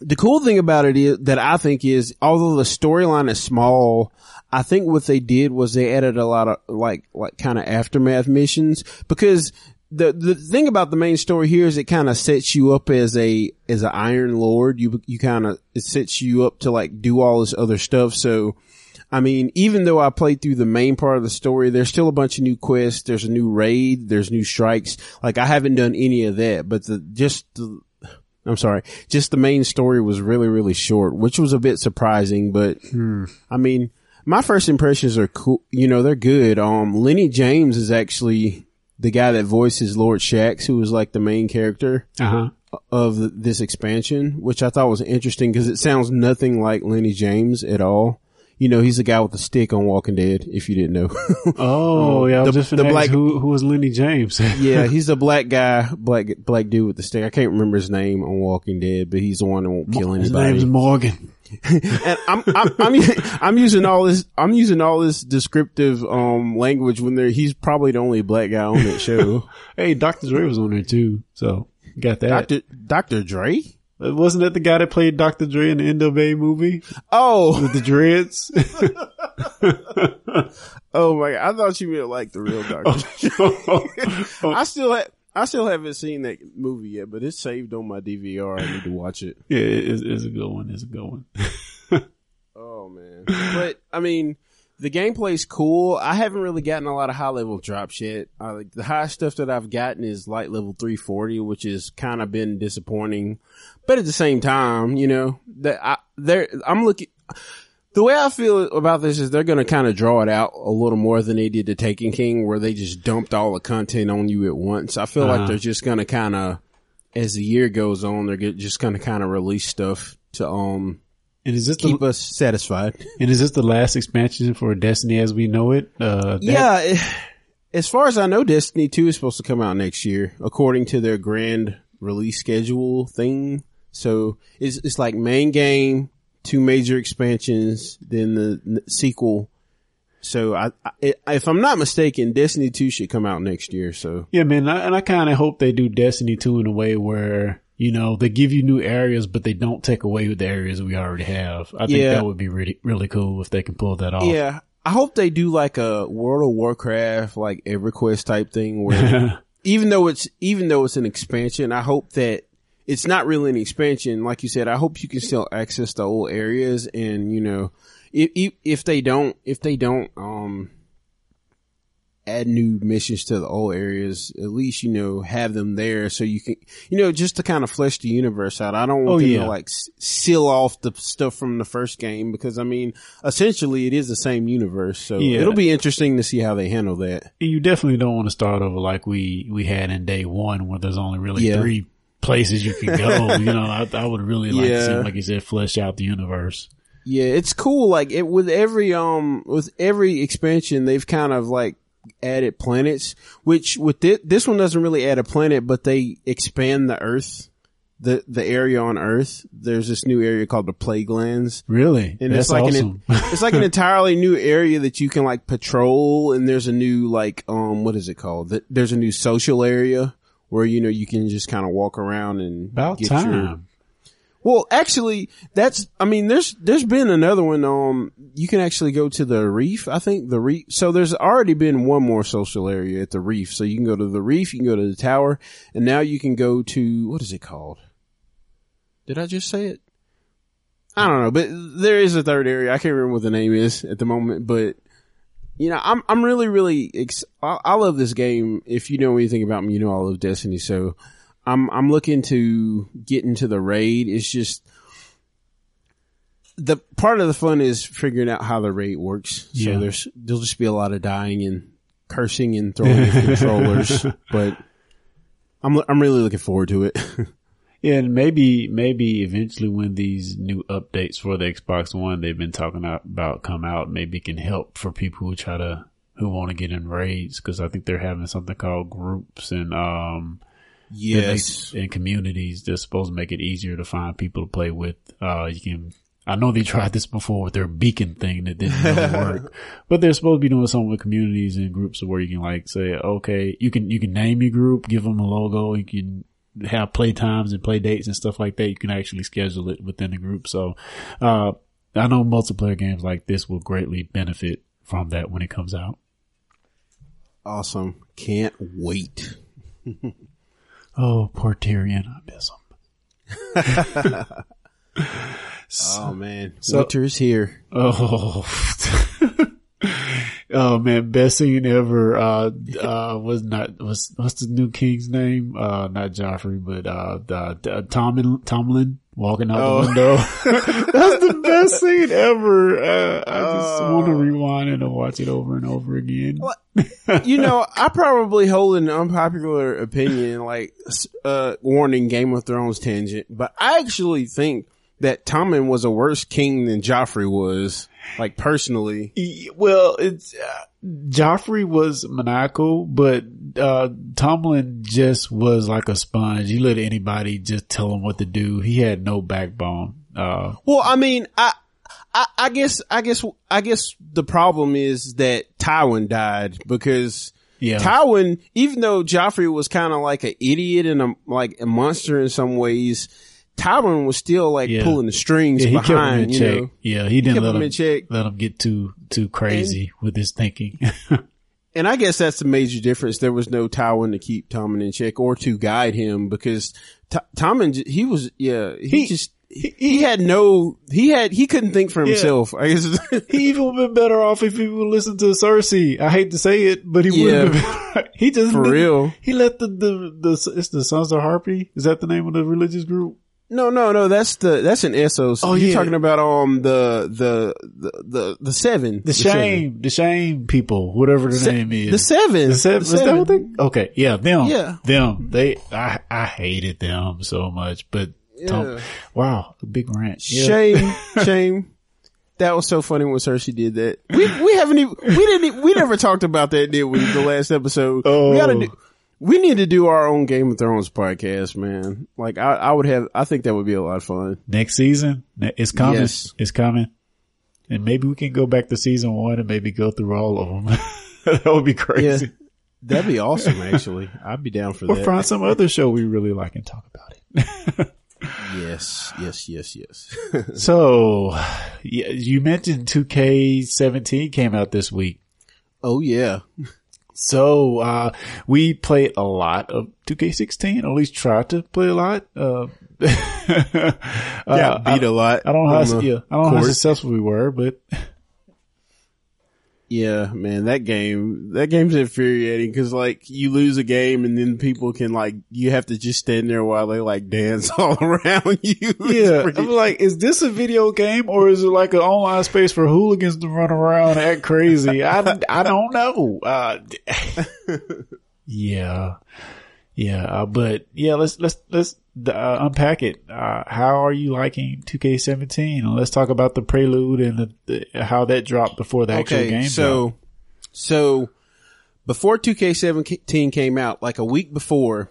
the cool thing about it is that I think is although the storyline is small, I think what they did was they added a lot of like like kind of aftermath missions because the the thing about the main story here is it kind of sets you up as a as an Iron Lord. You you kind of it sets you up to like do all this other stuff. So. I mean, even though I played through the main part of the story, there's still a bunch of new quests. There's a new raid. There's new strikes. Like I haven't done any of that, but the, just the, I'm sorry. Just the main story was really, really short, which was a bit surprising, but I mean, my first impressions are cool. You know, they're good. Um, Lenny James is actually the guy that voices Lord Shaxx, who was like the main character Uh huh. of this expansion, which I thought was interesting because it sounds nothing like Lenny James at all. You know, he's the guy with the stick on Walking Dead, if you didn't know. Oh, yeah. I was the- just the black- who who was Lenny James? yeah, he's the black guy, black, black dude with the stick. I can't remember his name on Walking Dead, but he's the one that won't kill anybody. His name's Morgan. and I'm, I'm, I'm, I'm using all this, I'm using all this descriptive, um, language when there, he's probably the only black guy on that show. Hey, Doctor Dre was on there too, so got that. Dr. Dr. Dre? Uh, wasn't that the guy that played Dr. Dre in the NWA movie Oh, with the dreads? oh my! God. I thought you meant like the real Doctor. Oh. I still ha- I still haven't seen that movie yet, but it's saved on my DVR. I need to watch it. yeah, it's, it's a good one. It's a good one. Oh man! But I mean, the gameplay's cool. I haven't really gotten a lot of high level drops yet. Uh, like the high stuff that I've gotten is light level 340, which has kind of been disappointing. But at the same time, you know, that I, there, I'm looking, the way I feel about this is they're going to kind of draw it out a little more than they did to Taken King, where they just dumped all the content on you at once. I feel like Uh-huh. they're just going to kind of, as the year goes on, they're just going to kind of release stuff to, um, And is this keep the, us satisfied. and is this the last expansion for Destiny as we know it? Uh, that- Yeah, as far as I know, Destiny 2 is supposed to come out next year, according to their grand release schedule thing. So it's, it's like main game, two major expansions, then the n- sequel. So I, I, if I'm not mistaken, Destiny 2 should come out next year. So Yeah, man, I, and I kind of hope they do Destiny 2 in a way where, you know, they give you new areas, but they don't take away the areas we already have. I think Yeah. that would be really, really cool if they can pull that off. yeah, I hope they do like a World of Warcraft, like EverQuest type thing where even though it's even though it's an expansion, I hope that it's not really an expansion. Like you said, I hope you can still access the old areas, and you know, if if, if they don't, if they don't, um, add new missions to the old areas, at least you know have them there so you can, you know, just to kind of flesh the universe out. I don't want Oh, them yeah. to like seal off the stuff from the first game because I mean, essentially it is the same universe, so Yeah. it'll be interesting to see how they handle that. You definitely don't want to start over like we, we had in day one where there's only really Yeah. three places you can go. you know, I, I would really like to see, like you said, flesh out the universe. Yeah, it's cool. Like it with every um with every expansion, they've kind of like added planets. Which with thi- this one doesn't really add a planet, but they expand the Earth, the the area on Earth. There's this new area called the Plaguelands, Really? and That's it's like awesome. an it's like an entirely new area that you can like patrol. And there's a new like um what is it called? Th- There's a new social area where you know you can just kind of walk around and About get time. your well, actually, that's, I mean, there's, there's been another one, um, you can actually go to the reef, I think, the reef. So there's already been one more social area at the reef. So you can go to the reef, you can go to the tower, and now you can go to, what is it called? Did I just say it? I don't know, but there is a third area. I can't remember what the name is at the moment, but you know, I'm, I'm really, really, ex- I, I love this game. If you know anything about me, you know I love Destiny. So I'm, I'm looking to get into the raid. It's just, the part of the fun is figuring out how the raid works. So Yeah. there's, there'll just be a lot of dying and cursing and throwing controllers, but I'm, I'm really looking forward to it. Yeah, and maybe maybe eventually when these new updates for the Xbox One they've been talking about come out, maybe it can help for people who try to who want to get in raids because I think they're having something called groups and um yes. In communities they're supposed to make it easier to find people to play with. Uh, you can. I know they tried this before with their beacon thing that didn't really work, but they're supposed to be doing something with communities and groups where you can like say, okay, you can, you can name your group, give them a logo, you can have play times and play dates and stuff like that. You can actually schedule it within the group. So, uh, I know multiplayer games like this will greatly benefit from that when it comes out. Awesome. Can't wait. Oh, poor Tyrion. I miss him. Oh man. So- here. Oh, oh man, best scene ever. Uh, uh, was not was what's the new king's name? Uh, not Joffrey, but uh, the, the Tomlin Tomlin walking out Oh. the window. That's the best scene ever. Uh, I just Oh. want to rewind it and watch it over and over again. you know, I probably hold an unpopular opinion, like, uh, warning Game of Thrones tangent, but I actually think that Tommen was a worse king than Joffrey was, like, personally. Well, it's uh, Joffrey was maniacal, but uh Tomlin just was like a sponge. He let anybody just tell him what to do. He had no backbone. Uh, Well, I mean, I, I, I guess, I guess, I guess the problem is that Tywin died because yeah, Tywin, even though Joffrey was kind of like an idiot and a, like a monster in some ways, Tomlin was still like Yeah. pulling the strings Yeah, he kept him in behind, you check. know. Yeah, he didn't kept let him him, in check. let him get too too crazy with his thinking. And I guess that's the major difference. There was no Tywin to keep Tomlin in check or to guide him because T- Tomlin, j- he was, yeah, he, He- just, he, he had no, he had, he couldn't think for Yeah. himself. I guess. he even would have been better off if he would listen to Cersei. I hate to say it, but he would Yeah. have been. He just For real. He let the, the the it's the Sons of Harpy. Is that the name of the religious group? No, no, no, that's the, that's an Essos. Oh, You're yeah. talking about, um, the, the, the, the, the seven. The seven. shame, the shame people, whatever the Se- name is. The seven. The seven, The is that what they? Okay, yeah, them. Yeah. them. They, I, I hated them so much, but Tom, Yeah. wow, a big rant. Yeah. Shame, shame. That was so funny when Cersei did that. We we haven't even we didn't we never talked about that did we? The last episode. Oh. We gotta do. We need to do our own Game of Thrones podcast, man. Like I, I would have. I think that would be a lot of fun. Next season, it's coming. Yes. It's coming. And maybe we can go back to season one and maybe go through all of them. that would be Yeah, crazy. that'd be awesome. Actually, I'd be down for that. Or that. find some other show we really like and talk about it. yes, yes, yes, yes. So, yeah, you mentioned 2K17 came out this week. oh yeah, So, uh, we played a lot of 2K16, or at least tried to play a lot. Uh, yeah, uh, beat a lot. I don't know how, yeah, I don't know how successful we were, but Yeah, man, that game, that game's infuriating because like you lose a game and then people can like, you have to just stand there while they like dance all around you. Yeah, pretty- I'm like, is this a video game or is it like an online space for hooligans to run around and act crazy? I, I don't know. Uh, yeah, yeah, uh, but yeah, let's, let's, let's, uh, unpack it. Uh, how are you liking 2K17? And let's talk about the prelude and the, the how that dropped before the actual game. so, dropped. so before 2K17 came out, like a week before,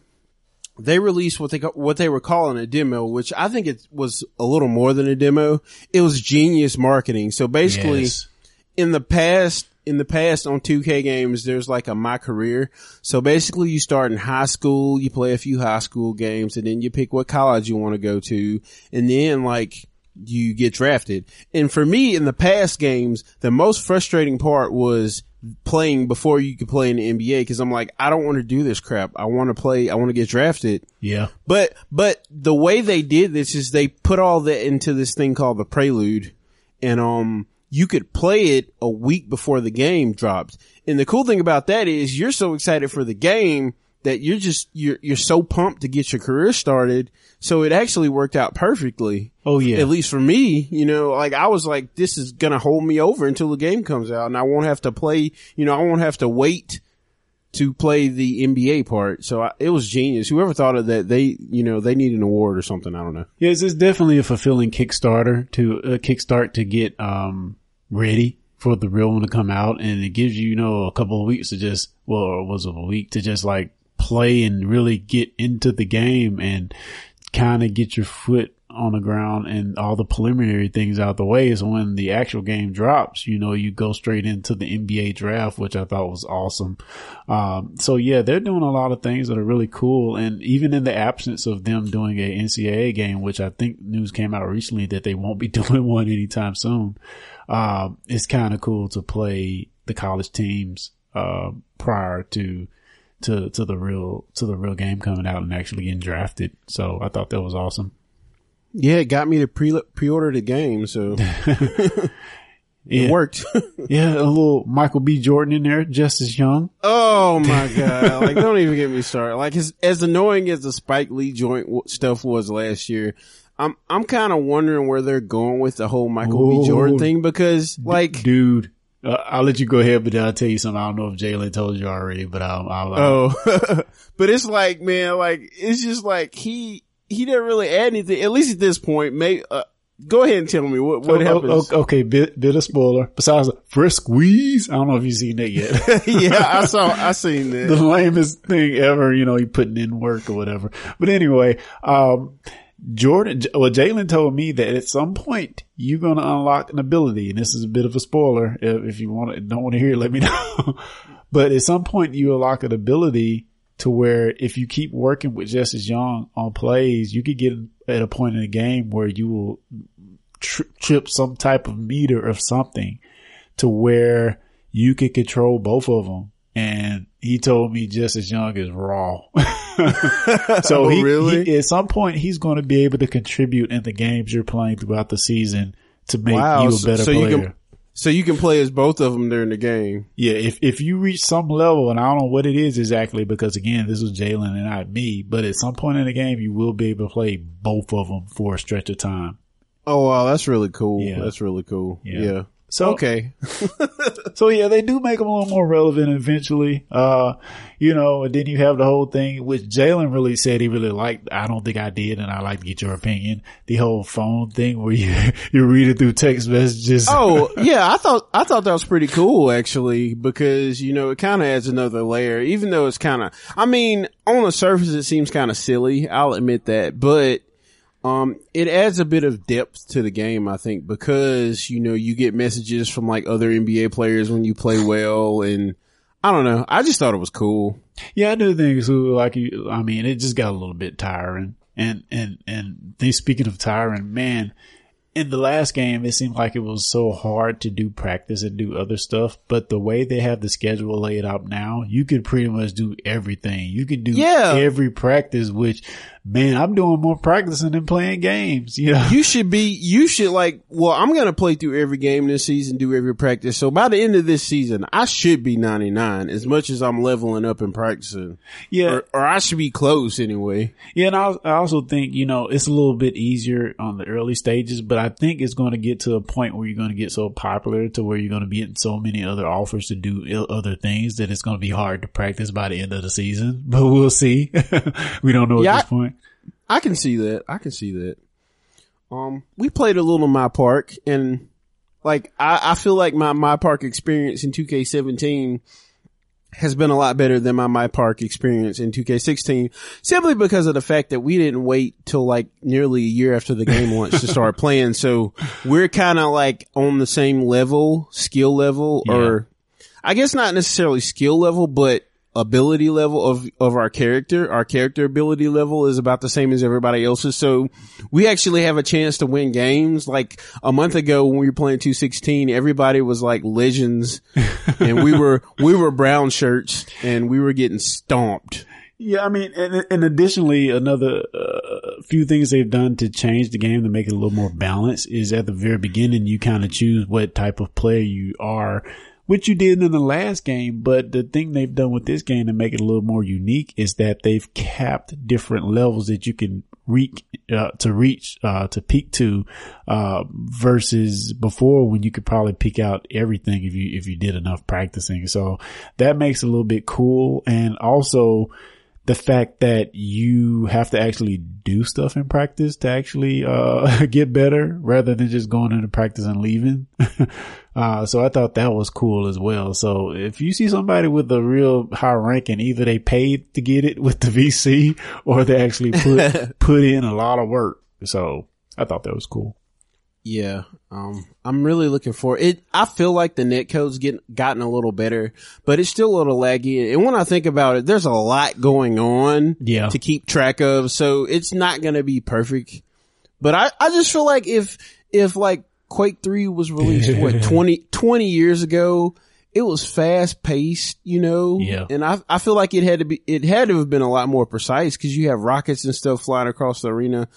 they released what they what they were calling a demo, which I think it was a little more than a demo. It was genius marketing. So basically, Yes. in the past, in the past on 2K games, there's like a my career. So basically you start in high school, you play a few high school games and then you pick what college you want to go to. And then like you get drafted. And for me in the past games, the most frustrating part was playing before you could play in the NBA. Cause I'm like, I don't want to do this crap. I want to play, I want to get drafted. yeah, But, but the way they did this is they put all that into this thing called the prelude and, um, you could play it a week before the game dropped. And the cool thing about that is you're so excited for the game that you're just, you're, you're so pumped to get your career started. So it actually worked out perfectly. Oh, yeah. At least for me, you know, like I was like, this is going to hold me over until the game comes out and I won't have to play, you know, I won't have to wait to play the NBA part. So I, it was genius. Whoever thought of that, they, you know, they need an award or something. I don't know. Yes, it's definitely a fulfilling Kickstarter to uh, kickstart to get um ready for the real one to come out, and it gives you, you know, a couple of weeks to just well, or was it a week to just like play and really get into the game and kind of get your foot on the ground and all the preliminary things out the way. So when the actual game drops, you know, you go straight into the NBA draft, which I thought was awesome. Um, so yeah, they're doing a lot of things that are really cool. And even in the absence of them doing a NCAA game, which I think news came out recently that they won't be doing one anytime soon. Um, it's kind of cool to play the college teams, uh, prior to, to, to the real, to the real game coming out and actually getting drafted. So I thought that was awesome. Yeah, it got me to pre pre-order the game, so it Yeah. worked. Yeah, a little Michael B. Jordan in there, Justice Young. oh my god! Like, don't even get me started. Like, as, as annoying as the Spike Lee joint w- stuff was last year, I'm I'm kind of wondering where they're going with the whole Michael Ooh. B. Jordan thing because, like, Dude, uh, I'll let you go ahead, but then I'll tell you something. I don't know if Jalen told you already, but I'll, I'll, I'll Oh, but it's like, man, like it's just like he he didn't really add anything. At least at this point, may uh, go ahead and tell me what what Oh, happens. oh, okay, bit, bit of spoiler. Besides the first squeeze, I don't know if you've seen that yet. yeah, I saw, I seen the lamest thing ever, you know, he putting in work or whatever. But anyway, um, Jordan, well, Jalen told me that at some point you're going to unlock an ability, and this is a bit of a spoiler. If, if you want to, don't want to hear let me know. but at some point you unlock an ability to where if you keep working with Justice Young on plays, you could get at a point in the game where you will tri- trip some type of meter of something to where you could control both of them. And he told me Justice Young as raw. so Oh, he, really? he- at some point he's going to be able to contribute in the games you're playing throughout the season to make Wow, you a better so you player. can- So you can play as both of them during the game. Yeah, if if you reach some level, and I don't know what it is exactly, because again, this was Jalen and not me, but at some point in the game, you will be able to play both of them for a stretch of time. Oh wow, that's really cool. Yeah. That's really cool. Yeah. Yeah. So okay. So yeah, they do make them a little more relevant eventually. Uh, you know, and then you have the whole thing which Jalen really said he really liked. I don't think I did, and I like to get your opinion. The whole phone thing where you you read it through text messages. Oh yeah, I thought I thought that was pretty cool actually because you know it kind of adds another layer. Even though it's kind of, I mean, on the surface it seems kind of silly. I'll admit that, but um, it adds a bit of depth to the game. I think because you know you get messages from like other NBA players when you play well, and I don't know. I just thought it was cool. Yeah, I do think so. Like you, I mean, it just got a little bit tiring. And, and, and they, speaking of tiring, man, in the last game, it seemed like it was so hard to do practice and do other stuff. But the way they have the schedule laid out now, you could pretty much do everything. You could do Yeah. every practice, which, man, I'm doing more practicing than playing games, you know? You should be, you should like, well, I'm going to play through every game this season, do every practice. So by the end of this season, I should be 99 as much as I'm leveling up and practicing. Yeah. Or, or I should be close anyway. Yeah, and I, I also think, you know, it's a little bit easier on the early stages, but I think it's going to get to a point where you're going to get so popular to where you're going to be getting so many other offers to do il- other things that it's going to be hard to practice by the end of the season, but we'll see. we don't know Yeah, at this point. I can see that. I can see that. Um, we played a little in my park and like, I, I feel like my, my park experience in 2K17 has been a lot better than my my park experience in 2K16 simply because of the fact that we didn't wait till like nearly a year after the game launch to start playing. So we're kind of like on the same level, skill level, or I guess not necessarily skill level, but ability level of, of our character. Our character ability level is about the same as everybody else's. So we actually have a chance to win games. Like a month ago when we were playing 216, everybody was like legends and we were, we were brown shirts and we were getting stomped. Yeah, I mean, and, and additionally, another uh, few things they've done to change the game to make it a little more balanced is at the very beginning you kind of choose what type of player you are, which you did in the last game. But the thing they've done with this game to make it a little more unique is that they've capped different levels that you can reach uh, to reach uh, to peak to uh, versus before when you could probably pick out everything if you if you did enough practicing. So that makes it a little bit cool, and also the fact that you have to actually do stuff in practice to actually uh get better rather than just going into practice and leaving. uh so I thought that was cool as well. So if you see somebody with a real high ranking, either they paid to get it with the VC or they actually put put in a lot of work. So I thought that was cool. Yeah. Um, I'm really looking for it. I feel like the netcode's getting, gotten a little better, but it's still a little laggy. And when I think about it, there's a lot going on Yeah. to keep track of. So it's not going to be perfect, but I, I just feel like if, if like Quake 3 was released, what, 20, 20 years ago, it was fast paced, you know? Yeah. And I, I feel like it had to be, it had to have been a lot more precise because you have rockets and stuff flying across the arena.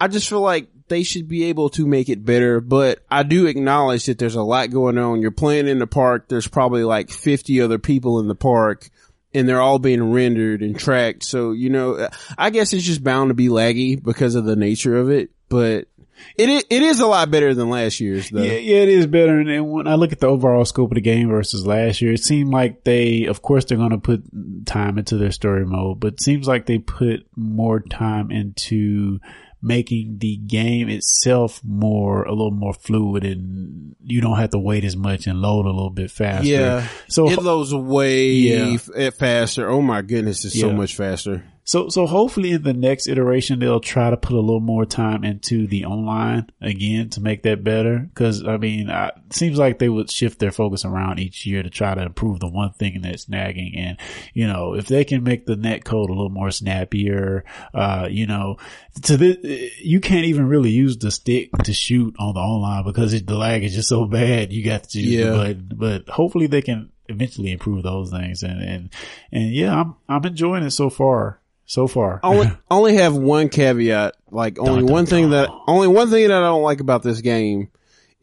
I just feel like they should be able to make it better, but I do acknowledge that there's a lot going on. You're playing in the park. There's probably like 50 other people in the park and they're all being rendered and tracked. So, you know, I guess it's just bound to be laggy because of the nature of it, but it is, it is a lot better than last year's though. Yeah, yeah, it is better. And when I look at the overall scope of the game versus last year, it seemed like they, of course, they're going to put time into their story mode, but it seems like they put more time into making the game itself more, a little more fluid and you don't have to wait as much and load a little bit faster. Yeah. So it loads way Yeah. f- eh, faster. Oh my goodness, it's so much faster. So, so hopefully in the next iteration, they'll try to put a little more time into the online again to make that better. Cause I mean, I, it seems like they would shift their focus around each year to try to improve the one thing that's nagging. And, you know, if they can make the net code a little more snappier, uh, you know, to the, you can't even really use the stick to shoot on the online because it, the lag is just so bad. You got to Yeah. the button, but hopefully they can eventually improve those things. And, and, and yeah, I'm, I'm enjoying it so far. So far. only only have one caveat. Like only Dun, dun, one thing that only one thing that I don't like about this game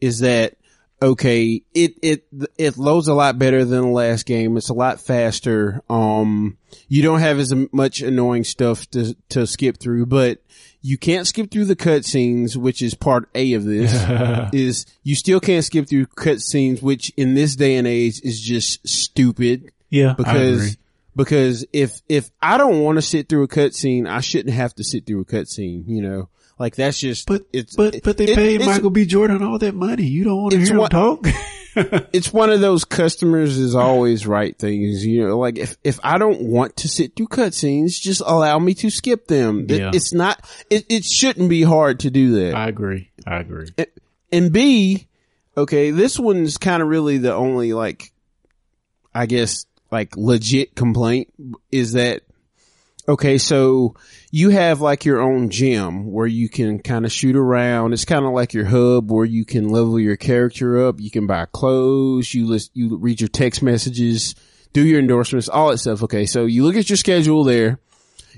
is that okay, it it it loads a lot better than the last game. It's a lot faster. Um, you don't have as much annoying stuff to to skip through, but you can't skip through the cutscenes, which is part A of this. is you still can't skip through cutscenes, which in this day and age is just stupid yeah, I because agree. Because if if I don't want to sit through a cutscene, I shouldn't have to sit through a cutscene. You know, like that's just But it's but but they it- paid it's, Michael B. Jordan all that money. You don't want to It's hear him talk. It's one of those customers is always right things. You know, like if if I don't want to sit through cutscenes, just allow me to skip them. It- It's not. It it shouldn't be hard to do that. I agree. I agree. and B, okay, this one's kind of really the only like, I guess like legit complaint is that, okay, so you have like your own gym where you can kind of shoot around. It's kind of like your hub where you can level your character up. You can buy clothes. You list, you read your text messages, do your endorsements, all that stuff. Okay. So you look at your schedule there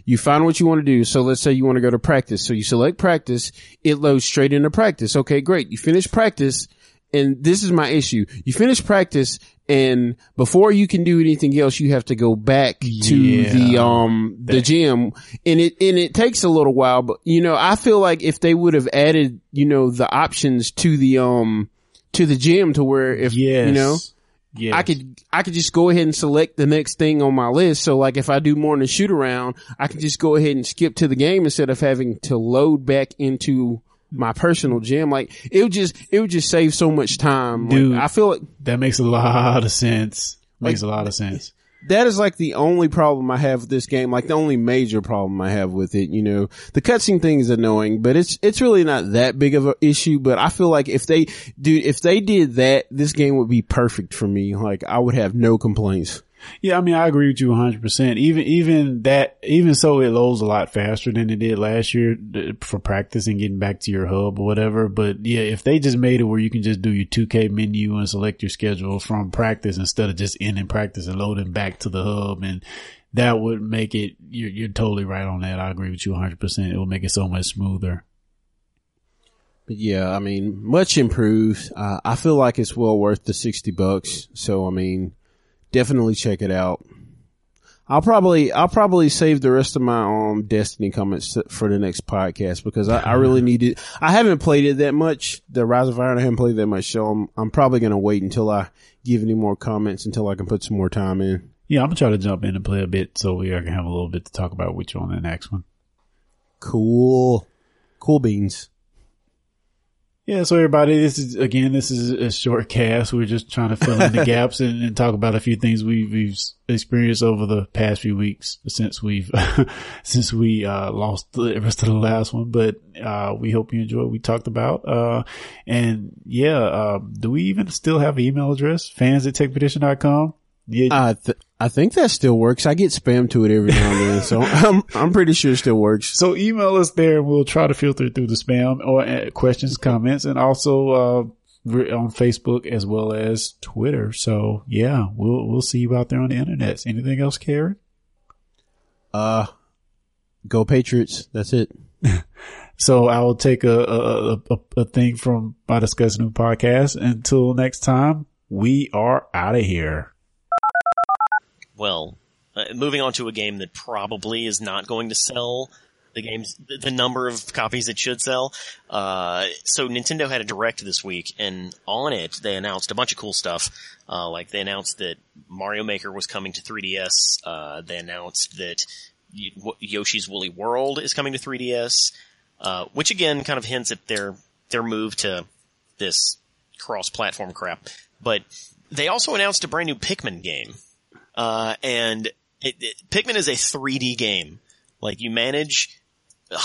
you find what you want to do. So let's say you want to go to practice. So you select practice. It loads straight into practice. Okay, great. You finish practice. And this is my issue. You finish practice and before you can do anything else, you have to go back to Yeah. the, um, the gym and it, and it takes a little while, but you know, I feel like if they would have added, you know, the options to the, um, to the gym to where if, Yes. you know, yes. I could I could just go ahead and select the next thing on my list. So like if I do more than a shoot around, I can just go ahead and skip to the game instead of having to load back into my personal gym. Like it would just it would just save so much time. Like, Dude. I feel like That makes a lot of sense. Makes a lot of sense. that is like the only problem I have with this game. Like the only major problem I have with it. You know, the cutscene thing is annoying, but it's it's really not that big of an issue. But I feel like if they dude, if they did that, this game would be perfect for me. Like I would have no complaints. Yeah, I mean, I agree with you 100%. Even, even that, even so it loads a lot faster than it did last year uh, for practice and getting back to your hub or whatever. But yeah, if they just made it where you can just do your 2K menu and select your schedule from practice instead of just ending practice and loading back to the hub and that would make it, you're, you're totally right on that. I agree with you 100%. It will make it so much smoother. But yeah, I mean, much improved. Uh, I feel like it's well worth the 60 bucks. So, I mean, definitely check it out. I'll probably, I'll probably save the rest of my, um, Destiny comments for the next podcast because I, I really need it. I haven't played it that much. The Rise of Iron, I haven't played that much. So I'm, I'm probably going to wait until I give any more comments until I can put some more time in. Yeah, I'm gonna try to jump in and play a bit so we can have a little bit to talk about with you on the next one. Cool. Cool beans. Yeah, so everybody, this is again, this is a short cast. We're just trying to fill in the gaps and, and talk about a few things we, we've experienced over the past few weeks since we've since we uh, lost the rest of the last one. But uh, we hope you enjoy what we talked about. Uh, and yeah, uh, do we even still have an email address? Fans at techpedition.com? Yeah, I th- I think that still works. I get spam to it every now and then, so I'm I'm pretty sure it still works. So email us there and we'll try to filter through the spam or uh, questions, comments, and also, uh, we're on Facebook as well as Twitter. So yeah, we'll, we'll see you out there on the internet. Anything else, Karen? Uh, go Patriots. That's it. So I will take a, a, a, a thing from my discussing new podcast. Until next time, we are out of here. Well, uh, moving on to a game that probably is not going to sell the games, the- number of copies it should sell. Uh, so Nintendo had a direct this week, and on it they announced a bunch of cool stuff. Uh, like they announced that Mario Maker was coming to 3DS. Uh, they announced that Yoshi's Woolly World is coming to 3DS, uh, which again kind of hints at their their move to this cross-platform crap. But they also announced a brand new Pikmin game. Uh, and it, it, Pikmin is a 3D game Like you manage uh,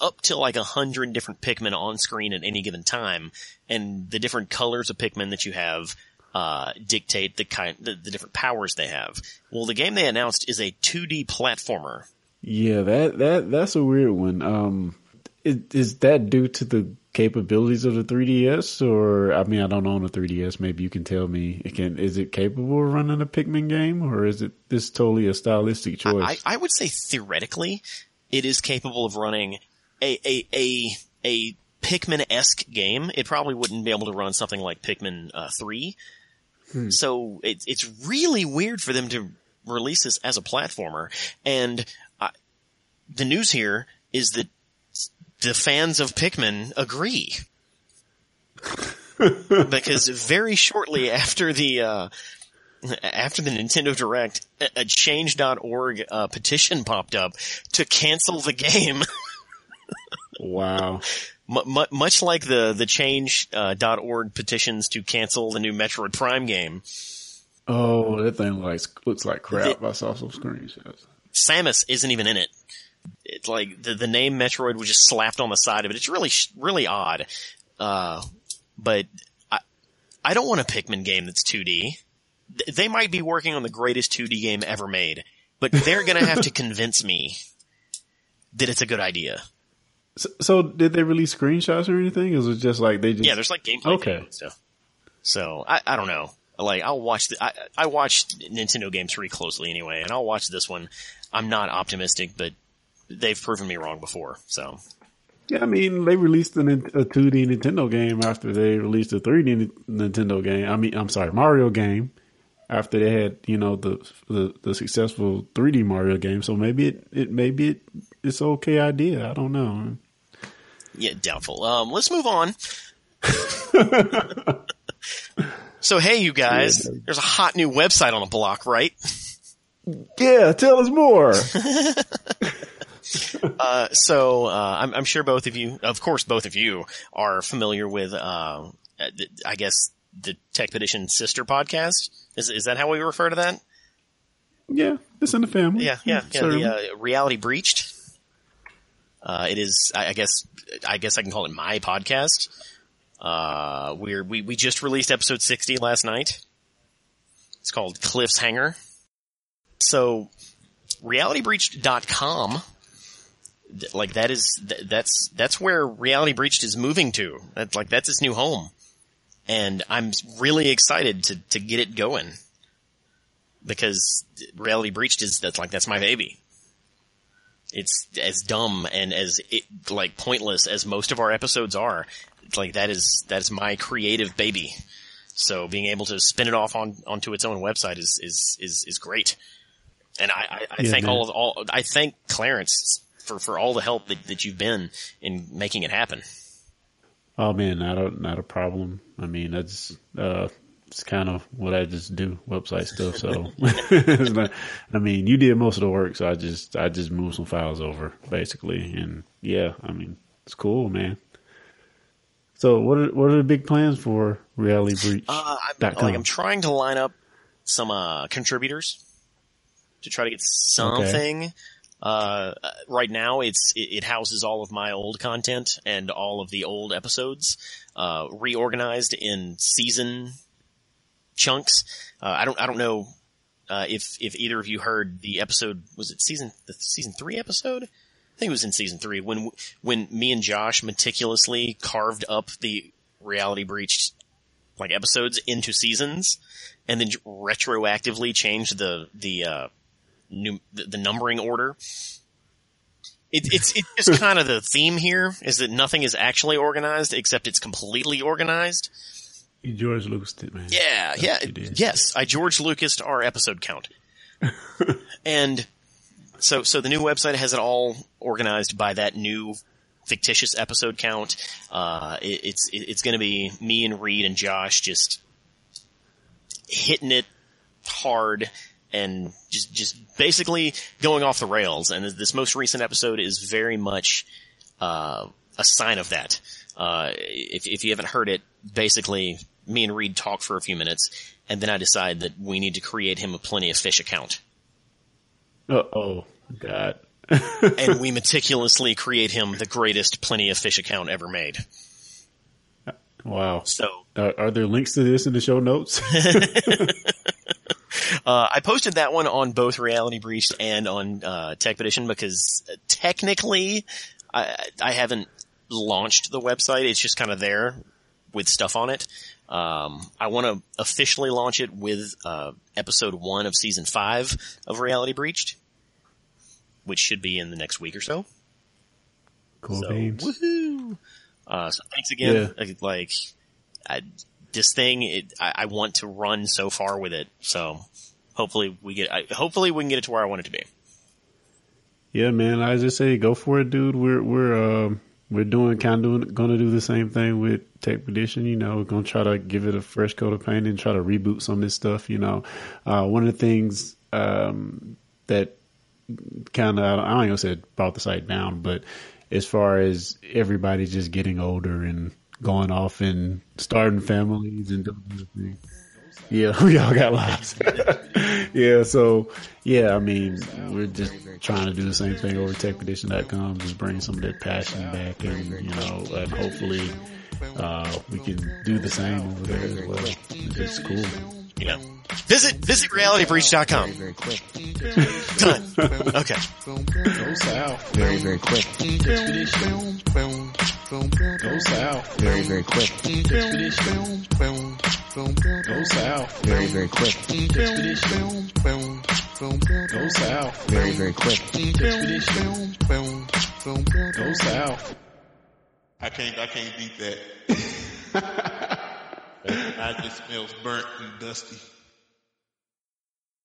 up to like a hundred different Pikmin on screen at any given time, and the different colors of Pikmin that you have uh, dictate the kind the, the different powers they have. Well, the game they announced is a 2D platformer. Yeah, that that that's a weird one. Um, is, is that due to the capabilities of the 3DS, or I mean, I don't own a 3DS. Maybe you can tell me. It can is it capable of running a Pikmin game, or is it this totally a stylistic choice? I, I would say theoretically, it is capable of running a a a a Pikmin esque game. It probably wouldn't be able to run something like Pikmin uh, three. So it's it's really weird for them to release this as a platformer. And I, the news here is that the fans of Pikmin agree. because very shortly after the uh, after the Nintendo Direct, a, change.org uh, petition popped up to cancel the game. wow. M- mu much like the the change.org uh, .org petitions to cancel the new Metroid Prime game. Oh, that thing looks looks like crap. I saw some screenshots. Samus isn't even in it. It's like the the name Metroid was just slapped on the side of it. It's really really odd. Uh, but I I don't want a Pikmin game that's 2D. They might be working on the greatest 2D game ever made, but they're gonna have to convince me that it's a good idea. So, so, did they release screenshots or anything? Or was it just like they just? Yeah, there's like gameplay Okay. and stuff. So I, I don't know. Like I'll watch the, I, I watch Nintendo games pretty closely anyway, and I'll watch this one. I'm not optimistic, but they've proven me wrong before. So Yeah, I mean, they released a, a 2D Nintendo game after they released a 3D Nintendo game. I mean, I'm sorry, Mario game after they had, you know, the the, the successful 3D Mario game. So maybe it, it maybe it, it's okay idea. I don't know. yeah, doubtful. Um, let's move on. so hey, you guys, Yeah. there's a hot new website on the block, right? Yeah, tell us more. Uh, so uh, I'm, I'm sure both of you, of course, both of you are familiar with, uh, I guess, the Tech Petition sister podcast. Is is that how we refer to that? yeah, it's in the family. Yeah, yeah, yeah. Certainly. The uh, reality breached. Uh, it is. I, I guess. I guess I can call it my podcast. Uh, we're we we just released episode sixty last night. It's called Cliff's Hanger. So, realitybreached.com like that is that's that's where reality breached is moving to. That's like that's its new home. And i'm really excited to to get it going. Because reality breached is that's like that's my baby. It's as dumb and as it, like pointless as most of our episodes are. It's like that is that is my creative baby. So being able to spin it off on onto its own website is is is, is great. And I, I, I Yeah, thank man. all of all I thank Clarence for, for all the help that, that you've been in making it happen. Oh man, not a not a problem. I mean, that's uh, it's kind of what I just do, website stuff. So, not- I mean, you did most of the work, so I just I just moved some files over, basically, and yeah, I mean, it's cool, man. So, what are what are the big plans for Reality Breach? Uh, I'm, like? I'm trying to line up some uh, contributors to try to get something. Uh, uh, right now, it's it, houses all of my old content and all of the old episodes, uh, reorganized in season chunks. Uh, I don't I don't know uh, if if either of you heard the episode was it season the season three episode. I think it was in season three when when me and Josh meticulously carved up the reality breached like episodes into seasons, and then retroactively changed the the new the, the numbering order. It, it's it's just kind of the theme here is that nothing is actually organized except it's completely organized. You George Lucas did, man. Yeah, That's yeah, what you did. yes. I George Lucas our episode count, and so so the new website has it all organized by that new fictitious episode count. Uh, it, it's it, it's going to be me and Reed and Josh just hitting it hard and just just basically going off the rails. And this most recent episode is very much uh, a sign of that. Uh, if, if you haven't heard it, basically me and Reed talk for a few minutes, and then I decide that we need to create him a Plenty of Fish account. Uh oh, God. and we meticulously create him the greatest plenty of fish account ever made. Wow. So Are, are there links to this in the show notes? uh, I posted that one on both Reality Breached and on uh, Tech Petition because uh, technically I, I haven't launched the website. It's just kind of there with stuff on it. Um, I want to officially launch it with uh, episode one of season five of Reality Breached, which should be in the next week or so. cool So, beans. woohoo! Uh, so thanks again. Uh, Like, I, this thing, it, I, I want to run so far with it. So hopefully we get, hopefully we can get it to where I want it to be. Yeah, man. I just say go for it, dude. We're we're um we're doing kind of doing, gonna do the same thing with Tech Petition. You know, we're gonna try to give it a fresh coat of paint and try to reboot some of this stuff. You know, uh, one of the things um, that kind of I don't say it brought the site down, but as far as everybody just getting older and going off and starting families and doing things. Yeah, we all got lives. yeah, so yeah, I mean, we're just trying to do the same thing over techpedition.com, just bring some of that passion back, and you know, and hopefully, uh, we can do the same over there as well. It's cool. You know, visit, visit realitybreach.com. Very quick. Done. Okay. Go south. Very, very quick. Expedition. Go south. Very, very quick. Expedition. Go south. Very, very quick. Expedition. Go south. Very, very quick. Expedition. Go south. I can't, I can't beat that. I just smells burnt and dusty.